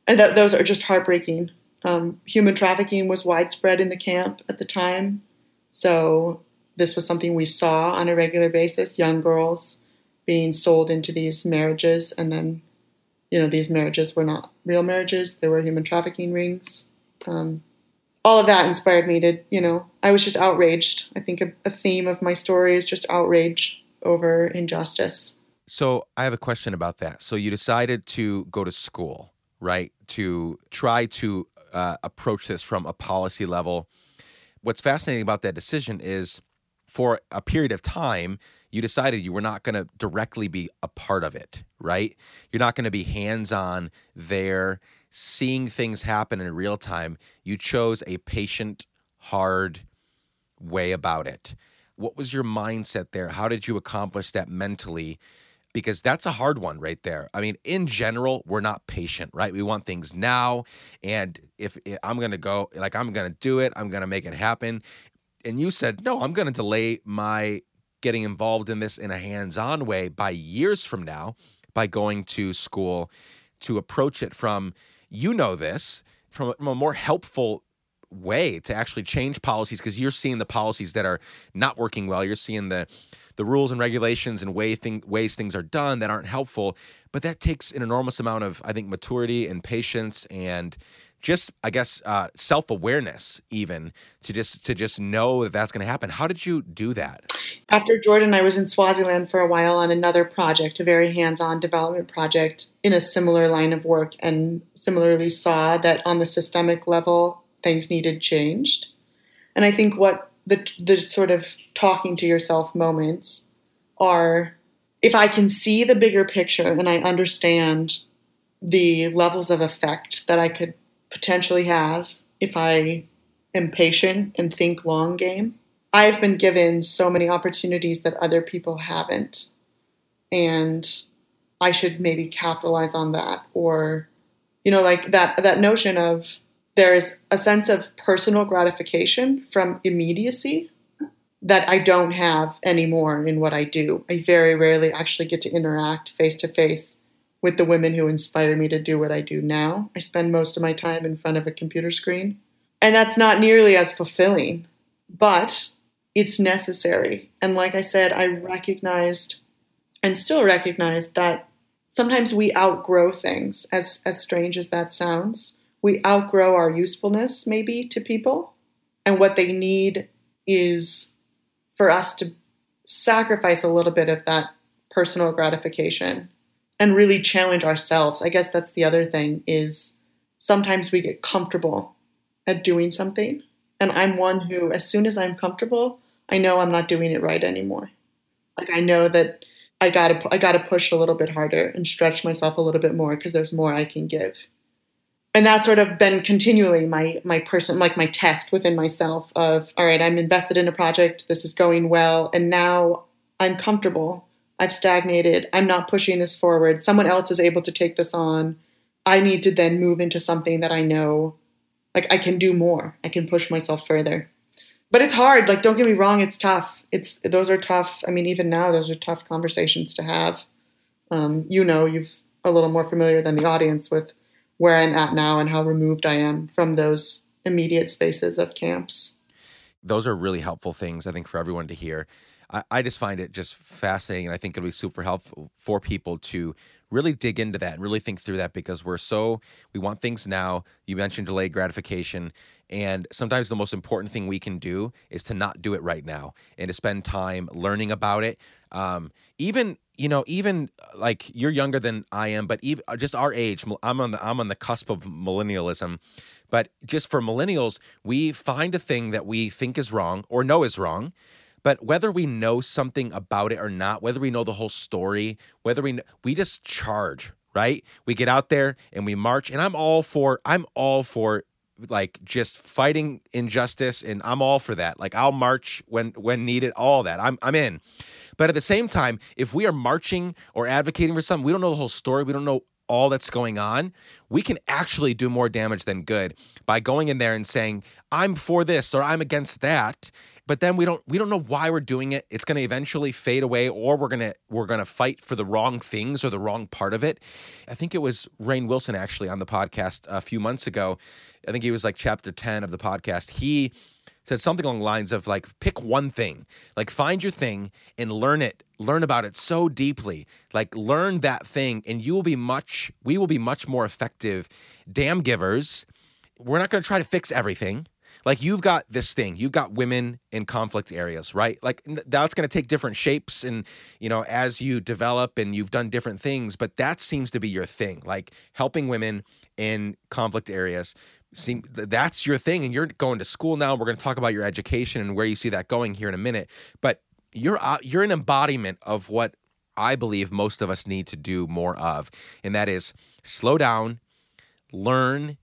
And that those are just heartbreaking. Um, human trafficking was widespread in the camp at the time. So this was something we saw on a regular basis young girls being sold into these marriages. And then, you know, these marriages were not real marriages, they were human trafficking rings. Um, all of that inspired me to, you know, I was just outraged. I think a, a theme of my story is just outrage over injustice. So I have a question about that. So you decided to go to school, right? To try to uh, approach this from a policy level. What's fascinating about that decision is for a period of time, you decided you were not going to directly be a part of it, right? You're not going to be hands on there, seeing things happen in real time. You chose a patient, hard way about it. What was your mindset there? How did you accomplish that mentally? Because that's a hard one right there. I mean, in general, we're not patient, right? We want things now. And if, if I'm going to go, like, I'm going to do it, I'm going to make it happen. And you said, no, I'm going to delay my getting involved in this in a hands on way by years from now by going to school to approach it from, you know, this from a more helpful way to actually change policies because you're seeing the policies that are not working well. You're seeing the the rules and regulations and way thing, ways things are done that aren't helpful. But that takes an enormous amount of, I think, maturity and patience and just I guess uh, self awareness even to just to just know that that's going to happen. How did you do that? After Jordan, I was in Swaziland for a while on another project, a very hands on development project in a similar line of work, and similarly saw that on the systemic level things needed changed. And I think what the the sort of talking to yourself moments are if I can see the bigger picture and I understand the levels of effect that I could potentially have if I am patient and think long game. I've been given so many opportunities that other people haven't. And I should maybe capitalize on that or you know like that that notion of there's a sense of personal gratification from immediacy that I don't have anymore in what I do. I very rarely actually get to interact face to face with the women who inspire me to do what I do now. I spend most of my time in front of a computer screen. And that's not nearly as fulfilling, but it's necessary. And like I said, I recognized and still recognize that sometimes we outgrow things, as, as strange as that sounds. We outgrow our usefulness, maybe, to people. And what they need is for us to sacrifice a little bit of that personal gratification and really challenge ourselves. I guess that's the other thing is sometimes we get comfortable at doing something. And I'm one who, as soon as I'm comfortable, I know I'm not doing it right anymore. Like I know that I gotta I gotta push a little bit harder and stretch myself a little bit more because there's more I can give. And that's sort of been continually my my person like my test within myself of all right, I'm invested in a project, this is going well, and now I'm comfortable I've stagnated. I'm not pushing this forward. Someone else is able to take this on. I need to then move into something that I know like I can do more. I can push myself further. But it's hard. Like don't get me wrong, it's tough. It's those are tough. I mean, even now those are tough conversations to have. Um, you know, you've a little more familiar than the audience with where I'm at now and how removed I am from those immediate spaces of camps. Those are really helpful things I think for everyone to hear. I, I just find it just fascinating, and I think it'll be super helpful for people to really dig into that and really think through that because we're so we want things now. You mentioned delayed gratification, and sometimes the most important thing we can do is to not do it right now and to spend time learning about it. Um, even you know, even like you're younger than I am, but even uh, just our age, I'm on the I'm on the cusp of millennialism. But just for millennials, we find a thing that we think is wrong or know is wrong, but whether we know something about it or not, whether we know the whole story, whether we we just charge, right? We get out there and we march and I'm all for I'm all for like just fighting injustice and I'm all for that. Like I'll march when when needed, all that. I'm I'm in. But at the same time, if we are marching or advocating for something, we don't know the whole story, we don't know all that's going on, we can actually do more damage than good by going in there and saying, I'm for this or I'm against that but then we don't we don't know why we're doing it. It's going to eventually fade away or we're going to we're going to fight for the wrong things or the wrong part of it. I think it was rainn wilson actually on the podcast a few months ago. I think he was like chapter 10 of the podcast. He said something along the lines of like pick one thing. Like find your thing and learn it. Learn about it so deeply. Like learn that thing and you will be much we will be much more effective damn givers. We're not going to try to fix everything like you've got this thing. You've got women in conflict areas right? Like that's going to take different shapes and you know as you develop and you've done different things but that seems to be your thing. Like helping women in conflict areas seem that's your thing and you're going to school now. We're going to talk about your education and where you see that going here in a minute. But you're uh, you're an embodiment of what I believe most of us need to do more of and that is slow down learn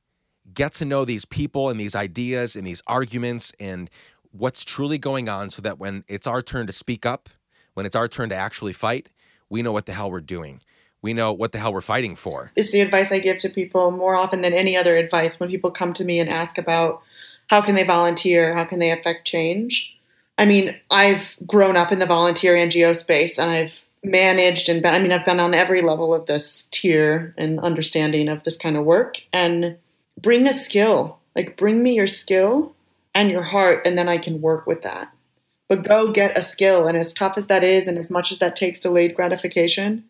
get to know these people and these ideas and these arguments and what's truly going on so that when it's our turn to speak up, when it's our turn to actually fight, we know what the hell we're doing. We know what the hell we're fighting for. It's the advice I give to people more often than any other advice when people come to me and ask about how can they volunteer, how can they affect change. I mean, I've grown up in the volunteer NGO space and I've managed and been, I mean, I've been on every level of this tier and understanding of this kind of work. And bring a skill. Like, bring me your skill and your heart, and then I can work with that. But go get a skill. And as tough as that is, and as much as that takes delayed gratification,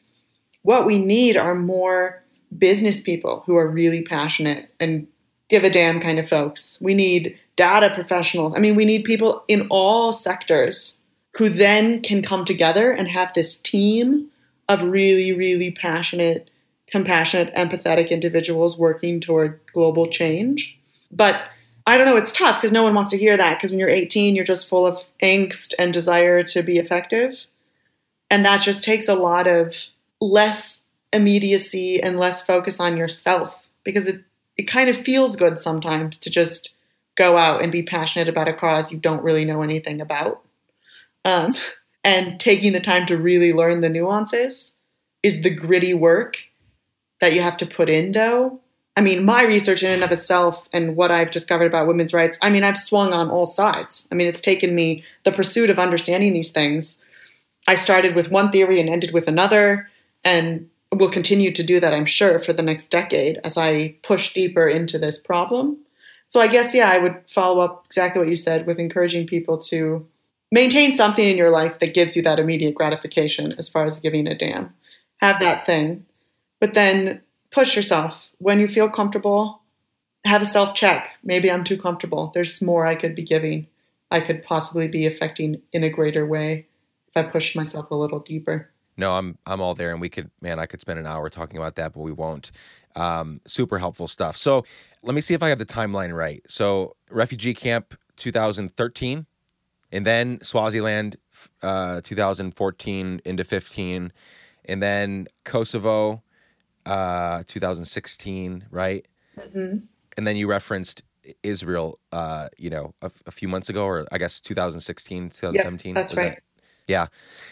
what we need are more business people who are really passionate and give a damn kind of folks. We need data professionals. I mean, we need people in all sectors who then can come together and have this team of really, really passionate, compassionate, empathetic individuals working toward global change. But I don't know, it's tough because no one wants to hear that because when you're 18, you're just full of angst and desire to be effective. And that just takes a lot of less immediacy and less focus on yourself because it, it kind of feels good sometimes to just go out and be passionate about a cause you don't really know anything about. Um, [LAUGHS] and taking the time to really learn the nuances is the gritty work that you have to put in, though. I mean, my research in and of itself and what I've discovered about women's rights, I mean, I've swung on all sides. I mean, it's taken me the pursuit of understanding these things. I started with one theory and ended with another, and will continue to do that, I'm sure, for the next decade as I push deeper into this problem. So I guess, yeah, I would follow up exactly what you said with encouraging people to maintain something in your life that gives you that immediate gratification as far as giving a damn. Have that thing, but then push yourself when you feel comfortable. Have a self check. Maybe I'm too comfortable. There's more I could be giving. I could possibly be affecting in a greater way if I push myself a little deeper. No, I'm I'm all there, and we could, man, I could spend an hour talking about that, but we won't. Um, super helpful stuff. So let me see if I have the timeline right. So refugee camp 2013, and then Swaziland uh, 2014 into 15, and then Kosovo uh, 2016, right? Mm-hmm. And then you referenced Israel, uh, you know, a, a, few months ago, or I guess 2016, 2017. Yeah, that's right. That? Yeah.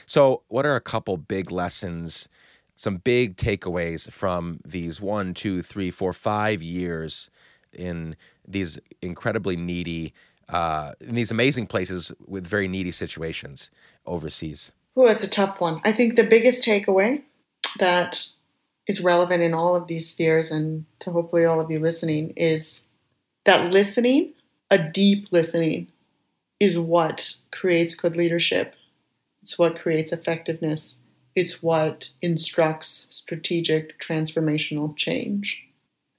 So, what are a couple big lessons, some big takeaways from these one, two, three, four, five years in these incredibly needy, uh, in these amazing places with very needy situations overseas? Oh, it's a tough one. I think the biggest takeaway that is relevant in all of these spheres and to hopefully all of you listening is that listening, a deep listening, is what creates good leadership. It's what creates effectiveness. It's what instructs strategic transformational change.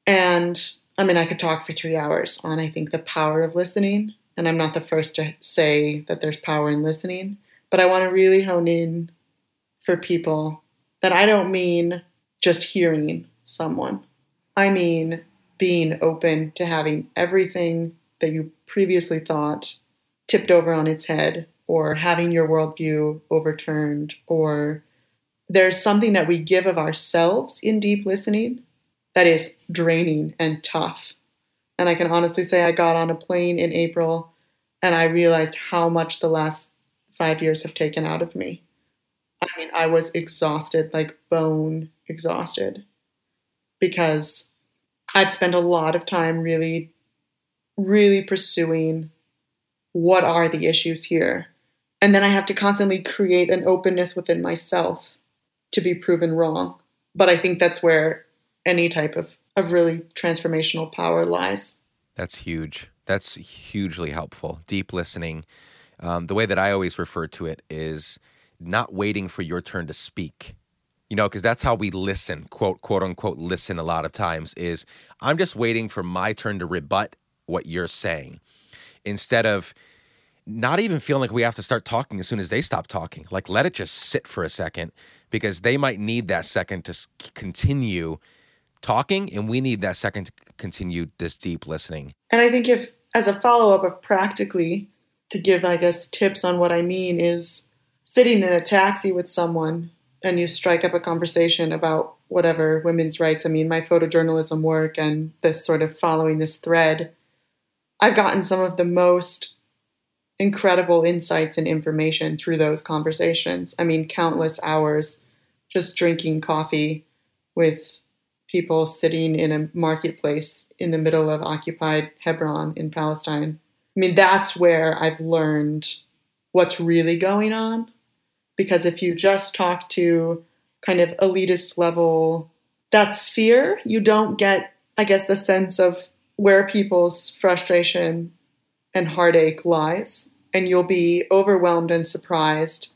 And I mean, I could talk for three hours on, I think, the power of listening. And I'm not the first to say that there's power in listening, but I want to really hone in for people that I don't mean just hearing someone. I mean being open to having everything that you previously thought tipped over on its head or having your worldview overturned or there's something that we give of ourselves in deep listening that is draining and tough. And I can honestly say I got on a plane in April and I realized how much the last five years have taken out of me. I mean, I was exhausted, like bone exhausted, because I've spent a lot of time really, really pursuing what are the issues here. And then I have to constantly create an openness within myself to be proven wrong. But I think that's where any type of, of really transformational power lies. That's huge. That's hugely helpful. Deep listening. Um, the way that I always refer to it is not waiting for your turn to speak. You know, because that's how we listen, quote, quote unquote, listen a lot of times is I'm just waiting for my turn to rebut what you're saying instead of not even feeling like we have to start talking as soon as they stop talking. Like, let it just sit for a second because they might need that second to continue talking, and we need that second to continue this deep listening. And I think if, as a follow up of practically, to give, I guess, tips on what I mean is sitting in a taxi with someone and you strike up a conversation about whatever women's rights. I mean, my photojournalism work and this sort of following this thread, I've gotten some of the most incredible insights and information through those conversations. I mean, countless hours just drinking coffee with people sitting in a marketplace in the middle of occupied Hebron in Palestine. I mean, that's where I've learned what's really going on. Because if you just talk to kind of elitist level, that sphere, you don't get, I guess, the sense of where people's frustration and heartache lies. And you'll be overwhelmed and surprised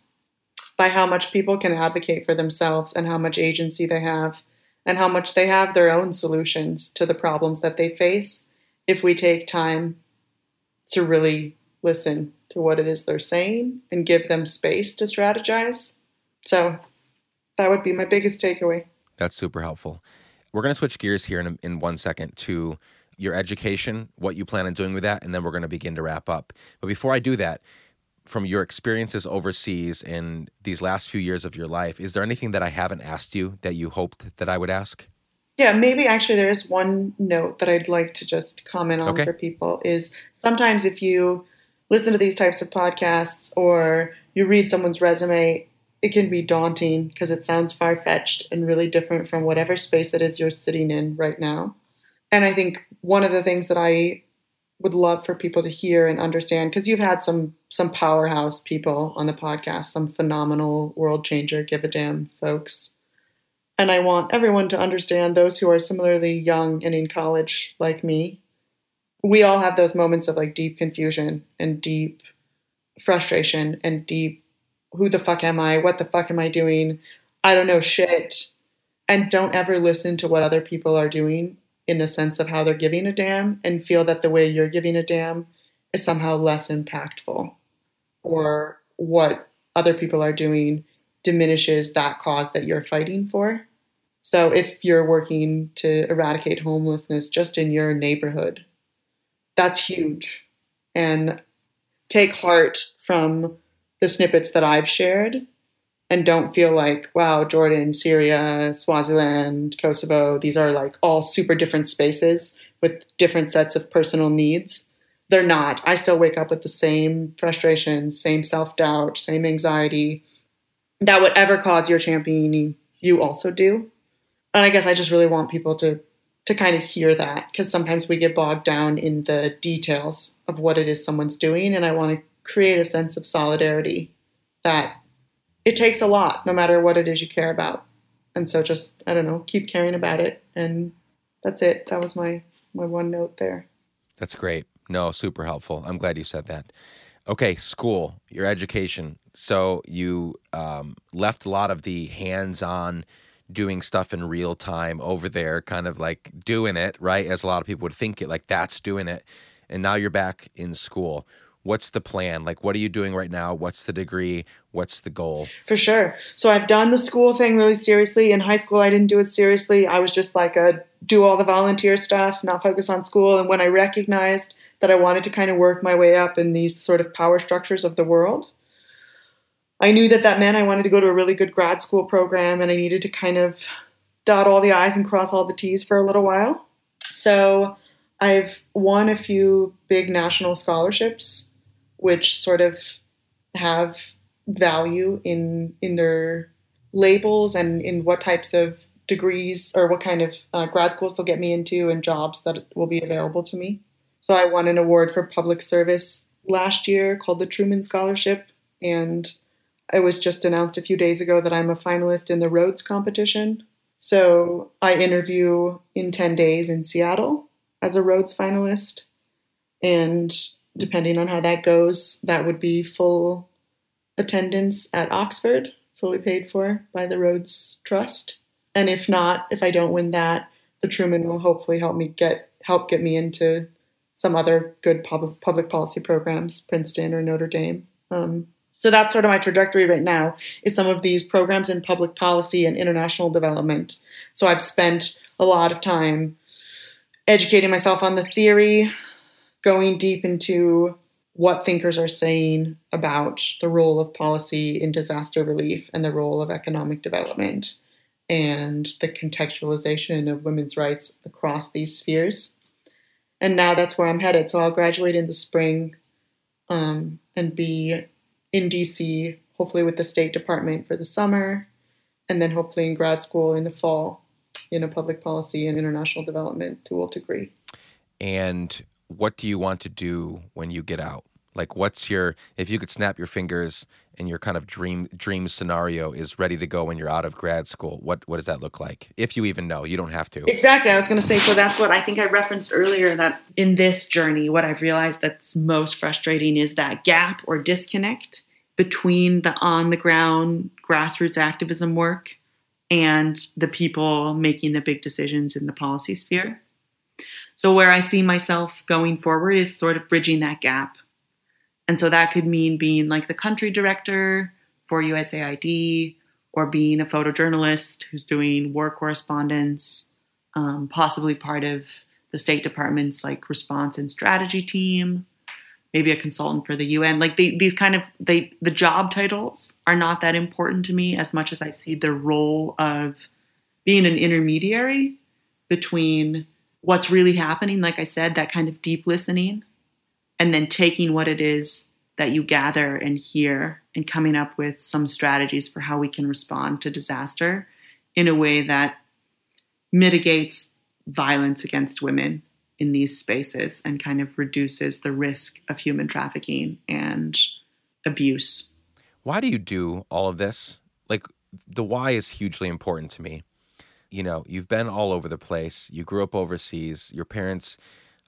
by how much people can advocate for themselves and how much agency they have and how much they have their own solutions to the problems that they face if we take time to really listen to what it is they're saying and give them space to strategize. So that would be my biggest takeaway. That's super helpful. We're going to switch gears here in, in one second to your education, what you plan on doing with that, and then we're going to begin to wrap up. But before I do that, from your experiences overseas in these last few years of your life, is there anything that I haven't asked you that you hoped that I would ask? Yeah, maybe actually there is one note that I'd like to just comment on Okay. for people is sometimes if you listen to these types of podcasts or you read someone's resume, it can be daunting because it sounds far fetched and really different from whatever space it is you're sitting in right now. And I think one of the things that I would love for people to hear and understand because you've had some some powerhouse people on the podcast, some phenomenal world changer, give a damn folks. And I want everyone to understand those who are similarly young and in college like me. We all have those moments of like deep confusion and deep frustration and deep who the fuck am I? What the fuck am I doing? I don't know shit. And don't ever listen to what other people are doing in a sense of how they're giving a damn and feel that the way you're giving a damn is somehow less impactful or what other people are doing diminishes that cause that you're fighting for. So if you're working to eradicate homelessness just in your neighborhood, that's huge. And take heart from the snippets that I've shared and don't feel like, wow, Jordan, Syria, Swaziland, Kosovo, these are like all super different spaces with different sets of personal needs. They're not. I still wake up with the same frustrations, same self doubt, same anxiety that whatever cause you're championing, you also do. And I guess I just really want people to to kind of hear that because sometimes we get bogged down in the details of what it is someone's doing and I want to create a sense of solidarity that it takes a lot no matter what it is you care about. And so just I don't know, keep caring about it and that's it. That was my my one note there. That's great. No, super helpful. I'm glad you said that. Okay, school, your education. So you um, left a lot of the hands-on doing stuff in real time over there, kind of like doing it, right? As a lot of people would think it, like that's doing it. And now you're back in school. What's the plan? Like, what are you doing right now? What's the degree? What's the goal? For sure. So I've done the school thing really seriously. In high school, I didn't do it seriously. I was just like a do all the volunteer stuff, not focus on school. And when I recognized that I wanted to kind of work my way up in these sort of power structures of the world, I knew that that meant I wanted to go to a really good grad school program and I needed to kind of dot all the I's and cross all the T's for a little while. So I've won a few big national scholarships, which sort of have value in in their labels and in what types of degrees or what kind of uh, grad schools they'll get me into and jobs that will be available to me. So I won an award for public service last year called the Truman Scholarship, and it was just announced a few days ago that I'm a finalist in the Rhodes competition. So I interview in 10 days in Seattle as a Rhodes finalist. And depending on how that goes, that would be full attendance at Oxford, fully paid for by the Rhodes Trust. And if not, if I don't win that, the Truman will hopefully help me get help get me into some other good public public policy programs, Princeton or Notre Dame. Um, so that's sort of my trajectory right now is some of these programs in public policy and international development. So I've spent a lot of time educating myself on the theory, going deep into what thinkers are saying about the role of policy in disaster relief and the role of economic development and the contextualization of women's rights across these spheres. And now that's where I'm headed. So I'll graduate in the spring um, and be in DC, hopefully with the State Department for the summer, and then hopefully in grad school in the fall in a public policy and international development dual degree. And what do you want to do when you get out? Like, what's your if you could snap your fingers and your kind of dream dream scenario is ready to go when you're out of grad school? What what does that look like? If you even know, you don't have to. Exactly. I was going to say, so that's what I think I referenced earlier that in this journey, what I've realized that's most frustrating is that gap or disconnect between the on the ground grassroots activism work and the people making the big decisions in the policy sphere. So, where I see myself going forward is sort of bridging that gap. And so that could mean being like the country director for USAID or being a photojournalist who's doing war correspondence, um, possibly part of the State Department's like response and strategy team, maybe a consultant for the UN. Like they, these kind of they the job titles are not that important to me as much as I see the role of being an intermediary between what's really happening, like I said, that kind of deep listening, and then taking what it is that you gather and hear and coming up with some strategies for how we can respond to disaster in a way that mitigates violence against women in these spaces and kind of reduces the risk of human trafficking and abuse. Why do you do all of this? Like, the why is hugely important to me. You know, you've been all over the place. You grew up overseas. Your parents,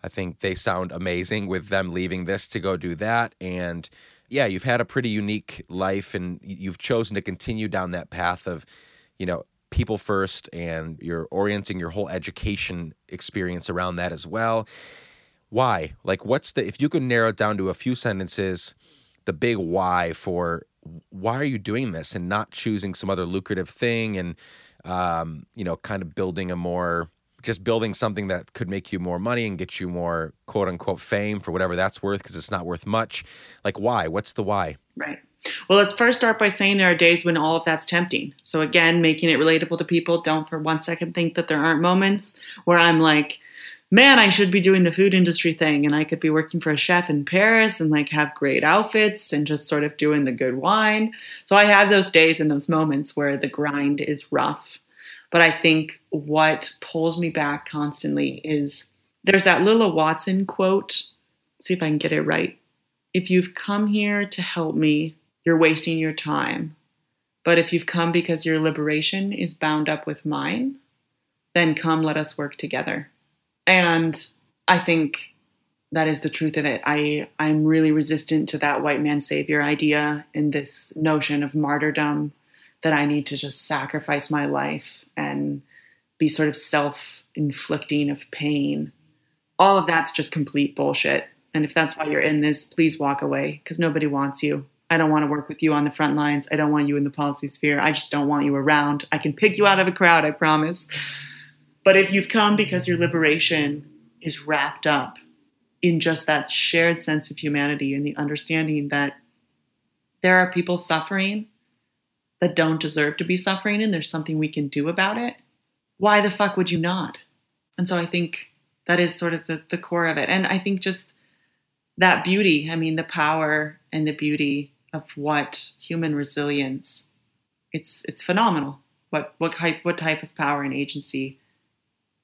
I think they sound amazing with them leaving this to go do that. And yeah, you've had a pretty unique life and you've chosen to continue down that path of, you know, people first and you're orienting your whole education experience around that as well. Why? Like, what's the, if you could narrow it down to a few sentences, the big why for why are you doing this and not choosing some other lucrative thing and, um, you know, kind of building a more, just building something that could make you more money and get you more quote unquote fame for whatever that's worth because it's not worth much. Like, why? What's the why? Right. Well, let's first start by saying there are days when all of that's tempting. So, again, making it relatable to people. Don't for one second think that there aren't moments where I'm like, man, I should be doing the food industry thing and I could be working for a chef in Paris and like have great outfits and just sort of doing the good wine. So, I have those days and those moments where the grind is rough. But I think what pulls me back constantly is there's that Lilla Watson quote. Let's see if I can get it right. If you've come here to help me, you're wasting your time. But if you've come because your liberation is bound up with mine, then come, let us work together. And I think that is the truth of it. I, I'm really resistant to that white man savior idea and this notion of martyrdom that I need to just sacrifice my life and be sort of self inflicting of pain. All of that's just complete bullshit. And if that's why you're in this, please walk away because nobody wants you. I don't want to work with you on the front lines. I don't want you in the policy sphere. I just don't want you around. I can pick you out of a crowd, I promise. But if you've come because your liberation is wrapped up in just that shared sense of humanity and the understanding that there are people suffering that don't deserve to be suffering and there's something we can do about it, why the fuck would you not? And so I think that is sort of the, the core of it. And I think just that beauty, I mean, the power and the beauty of what human resilience it's it's phenomenal what what type what type of power and agency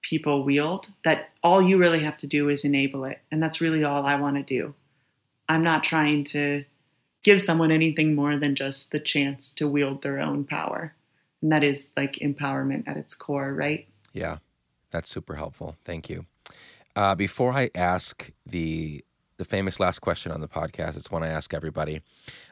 people wield that all you really have to do is enable it and that's really all I want to do I'm not trying to give someone anything more than just the chance to wield their own power and that is like empowerment at its core right yeah that's super helpful thank you uh, before I ask the the famous last question on the podcast. It's one I ask everybody.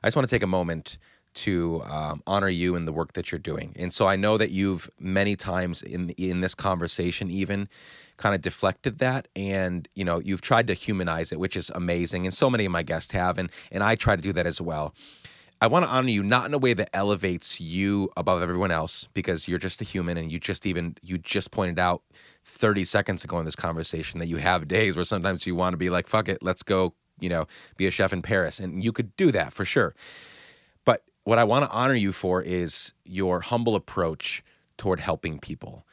I just want to take a moment to um, honor you and the work that you're doing. And so I know that you've many times in in this conversation even kind of deflected that and you know you've tried to humanize it which is amazing and so many of my guests have and and I try to do that as well. I want to honor you not in a way that elevates you above everyone else because you're just a human and you just even you just pointed out 30 seconds ago in this conversation that you have days where sometimes you want to be like, fuck it, let's go, you know, be a chef in Paris. And you could do that for sure. What I want to honor you for is your humble approach toward helping people.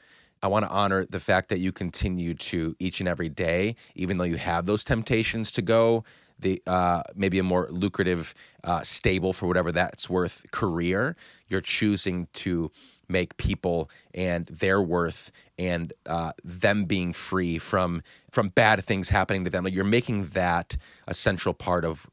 I want to honor the fact that you continue to each and every day, even though you have those temptations to go the uh, maybe a more lucrative, uh, stable for whatever that's worth career. You're choosing to make people and their worth and uh, them being free from from bad things happening to them. Like you're making that a central part of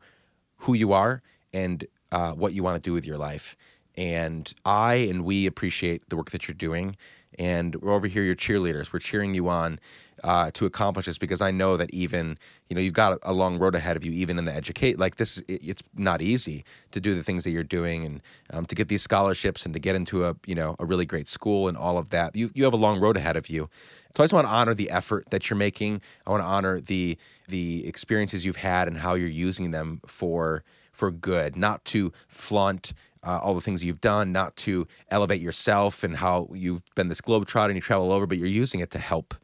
who you are and uh, what you want to do with your life. And I and we appreciate the work that you're doing. and we're over here, your cheerleaders. We're cheering you on uh, to accomplish this because I know that even you know you've got a, long road ahead of you, even in the educate. Like this, it, it's not easy to do the things that you're doing and um, to get these scholarships and to get into a you know a really great school and all of that. You you have a long road ahead of you. So I just want to honor the effort that you're making. I want to honor the the experiences you've had and how you're using them for for good, not to flaunt uh, all the things you've done, not to elevate yourself and how you've been this globetrot and you travel over, but you're using it to help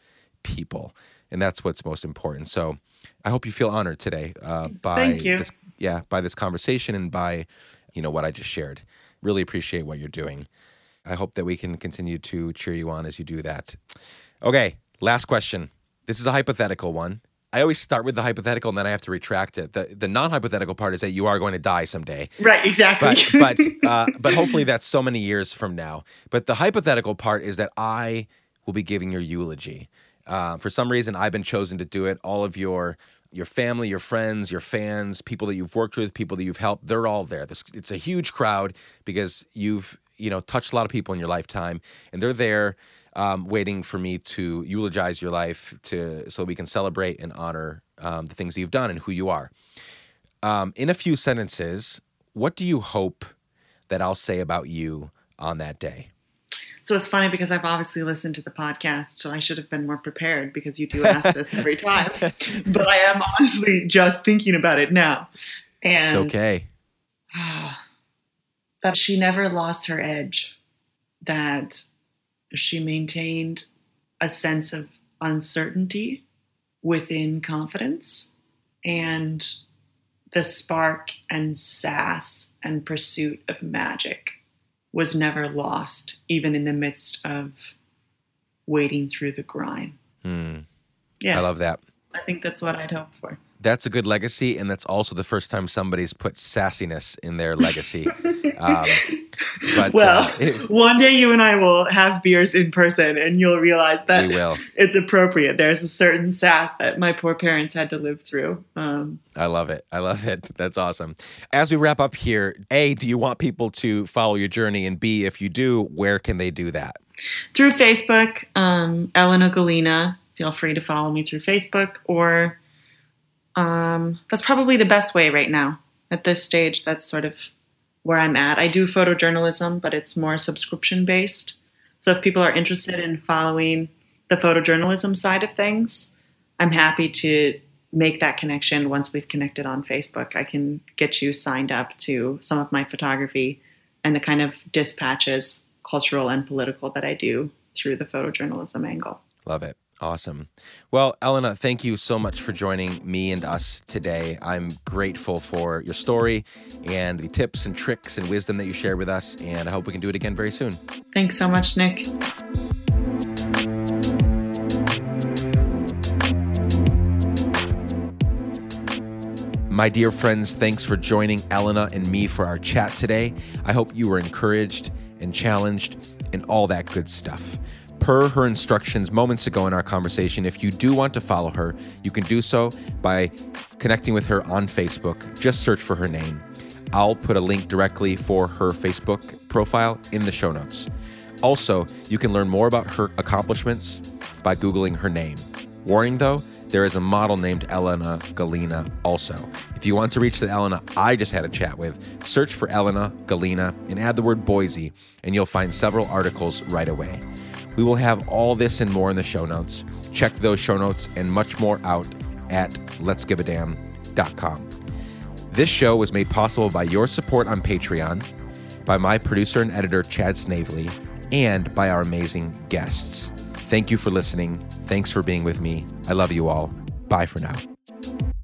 people, and that's what's most important. So, I hope you feel honored today uh, by this, yeah, by this conversation and by you know what I just shared. Really appreciate what you're doing. I hope that we can continue to cheer you on as you do that. Okay, last question. This is a hypothetical one. I always start with the hypothetical and then I have to retract it. The the non hypothetical part is that you are going to die someday. Right, exactly. But [LAUGHS] but uh, but hopefully that's so many years from now. But the hypothetical part is that I will be giving your eulogy. Uh, for some reason, I've been chosen to do it. All of your your family, your friends, your fans, people that you've worked with, people that you've helped, they're all there. This, it's a huge crowd because you've you know touched a lot of people in your lifetime, and they're there um, waiting for me to eulogize your life to so we can celebrate and honor um, the things that you've done and who you are. Um, in a few sentences, what do you hope that I'll say about you on that day? So it's funny because I've obviously listened to the podcast, so I should have been more prepared because you do ask this every [LAUGHS] time. But I am honestly just thinking about it now. And it's okay. [SIGHS] that she never lost her edge, that she maintained a sense of uncertainty within confidence and the spark and sass and pursuit of magic was never lost, even in the midst of wading through the grime. Hmm. Yeah. I love that. I think that's what I'd hope for. That's a good legacy, and that's also the first time somebody's put sassiness in their legacy. [LAUGHS] um, but, well, uh, one day you and I will have beers in person, and you'll realize that it's appropriate. There's a certain sass that my poor parents had to live through. Um, I love it. I love it. That's awesome. As we wrap up here, A, do you want people to follow your journey? And B, if you do, where can they do that? Through Facebook, um, Elena Galina. Feel free to follow me through Facebook, or um, that's probably the best way right now at this stage. That's sort of where I'm at. I do photojournalism, but it's more subscription based. So if people are interested in following the photojournalism side of things, I'm happy to make that connection once we've connected on Facebook. I can get you signed up to some of my photography and the kind of dispatches, cultural and political, that I do through the photojournalism angle. Love it. Awesome. Well, Elena, thank you so much for joining me and us today. I'm grateful for your story and the tips and tricks and wisdom that you shared with us, and I hope we can do it again very soon. Thanks so much, Nick. My dear friends, thanks for joining Elena and me for our chat today. I hope you were encouraged and challenged and all that good stuff per her instructions moments ago in our conversation. If you do want to follow her, you can do so by connecting with her on Facebook. Just search for her name. I'll put a link directly for her Facebook profile in the show notes. Also, you can learn more about her accomplishments by Googling her name. Warning though, there is a model named Elena Galina also. If you want to reach the Elena I just had a chat with, search for Elena Galina and add the word Boise, and you'll find several articles right away. We will have all this and more in the show notes. Check those show notes and much more out at letsgiveadamn.com. This show was made possible by your support on Patreon, by my producer and editor, Chad Snavely, and by our amazing guests. Thank you for listening. Thanks for being with me. I love you all. Bye for now.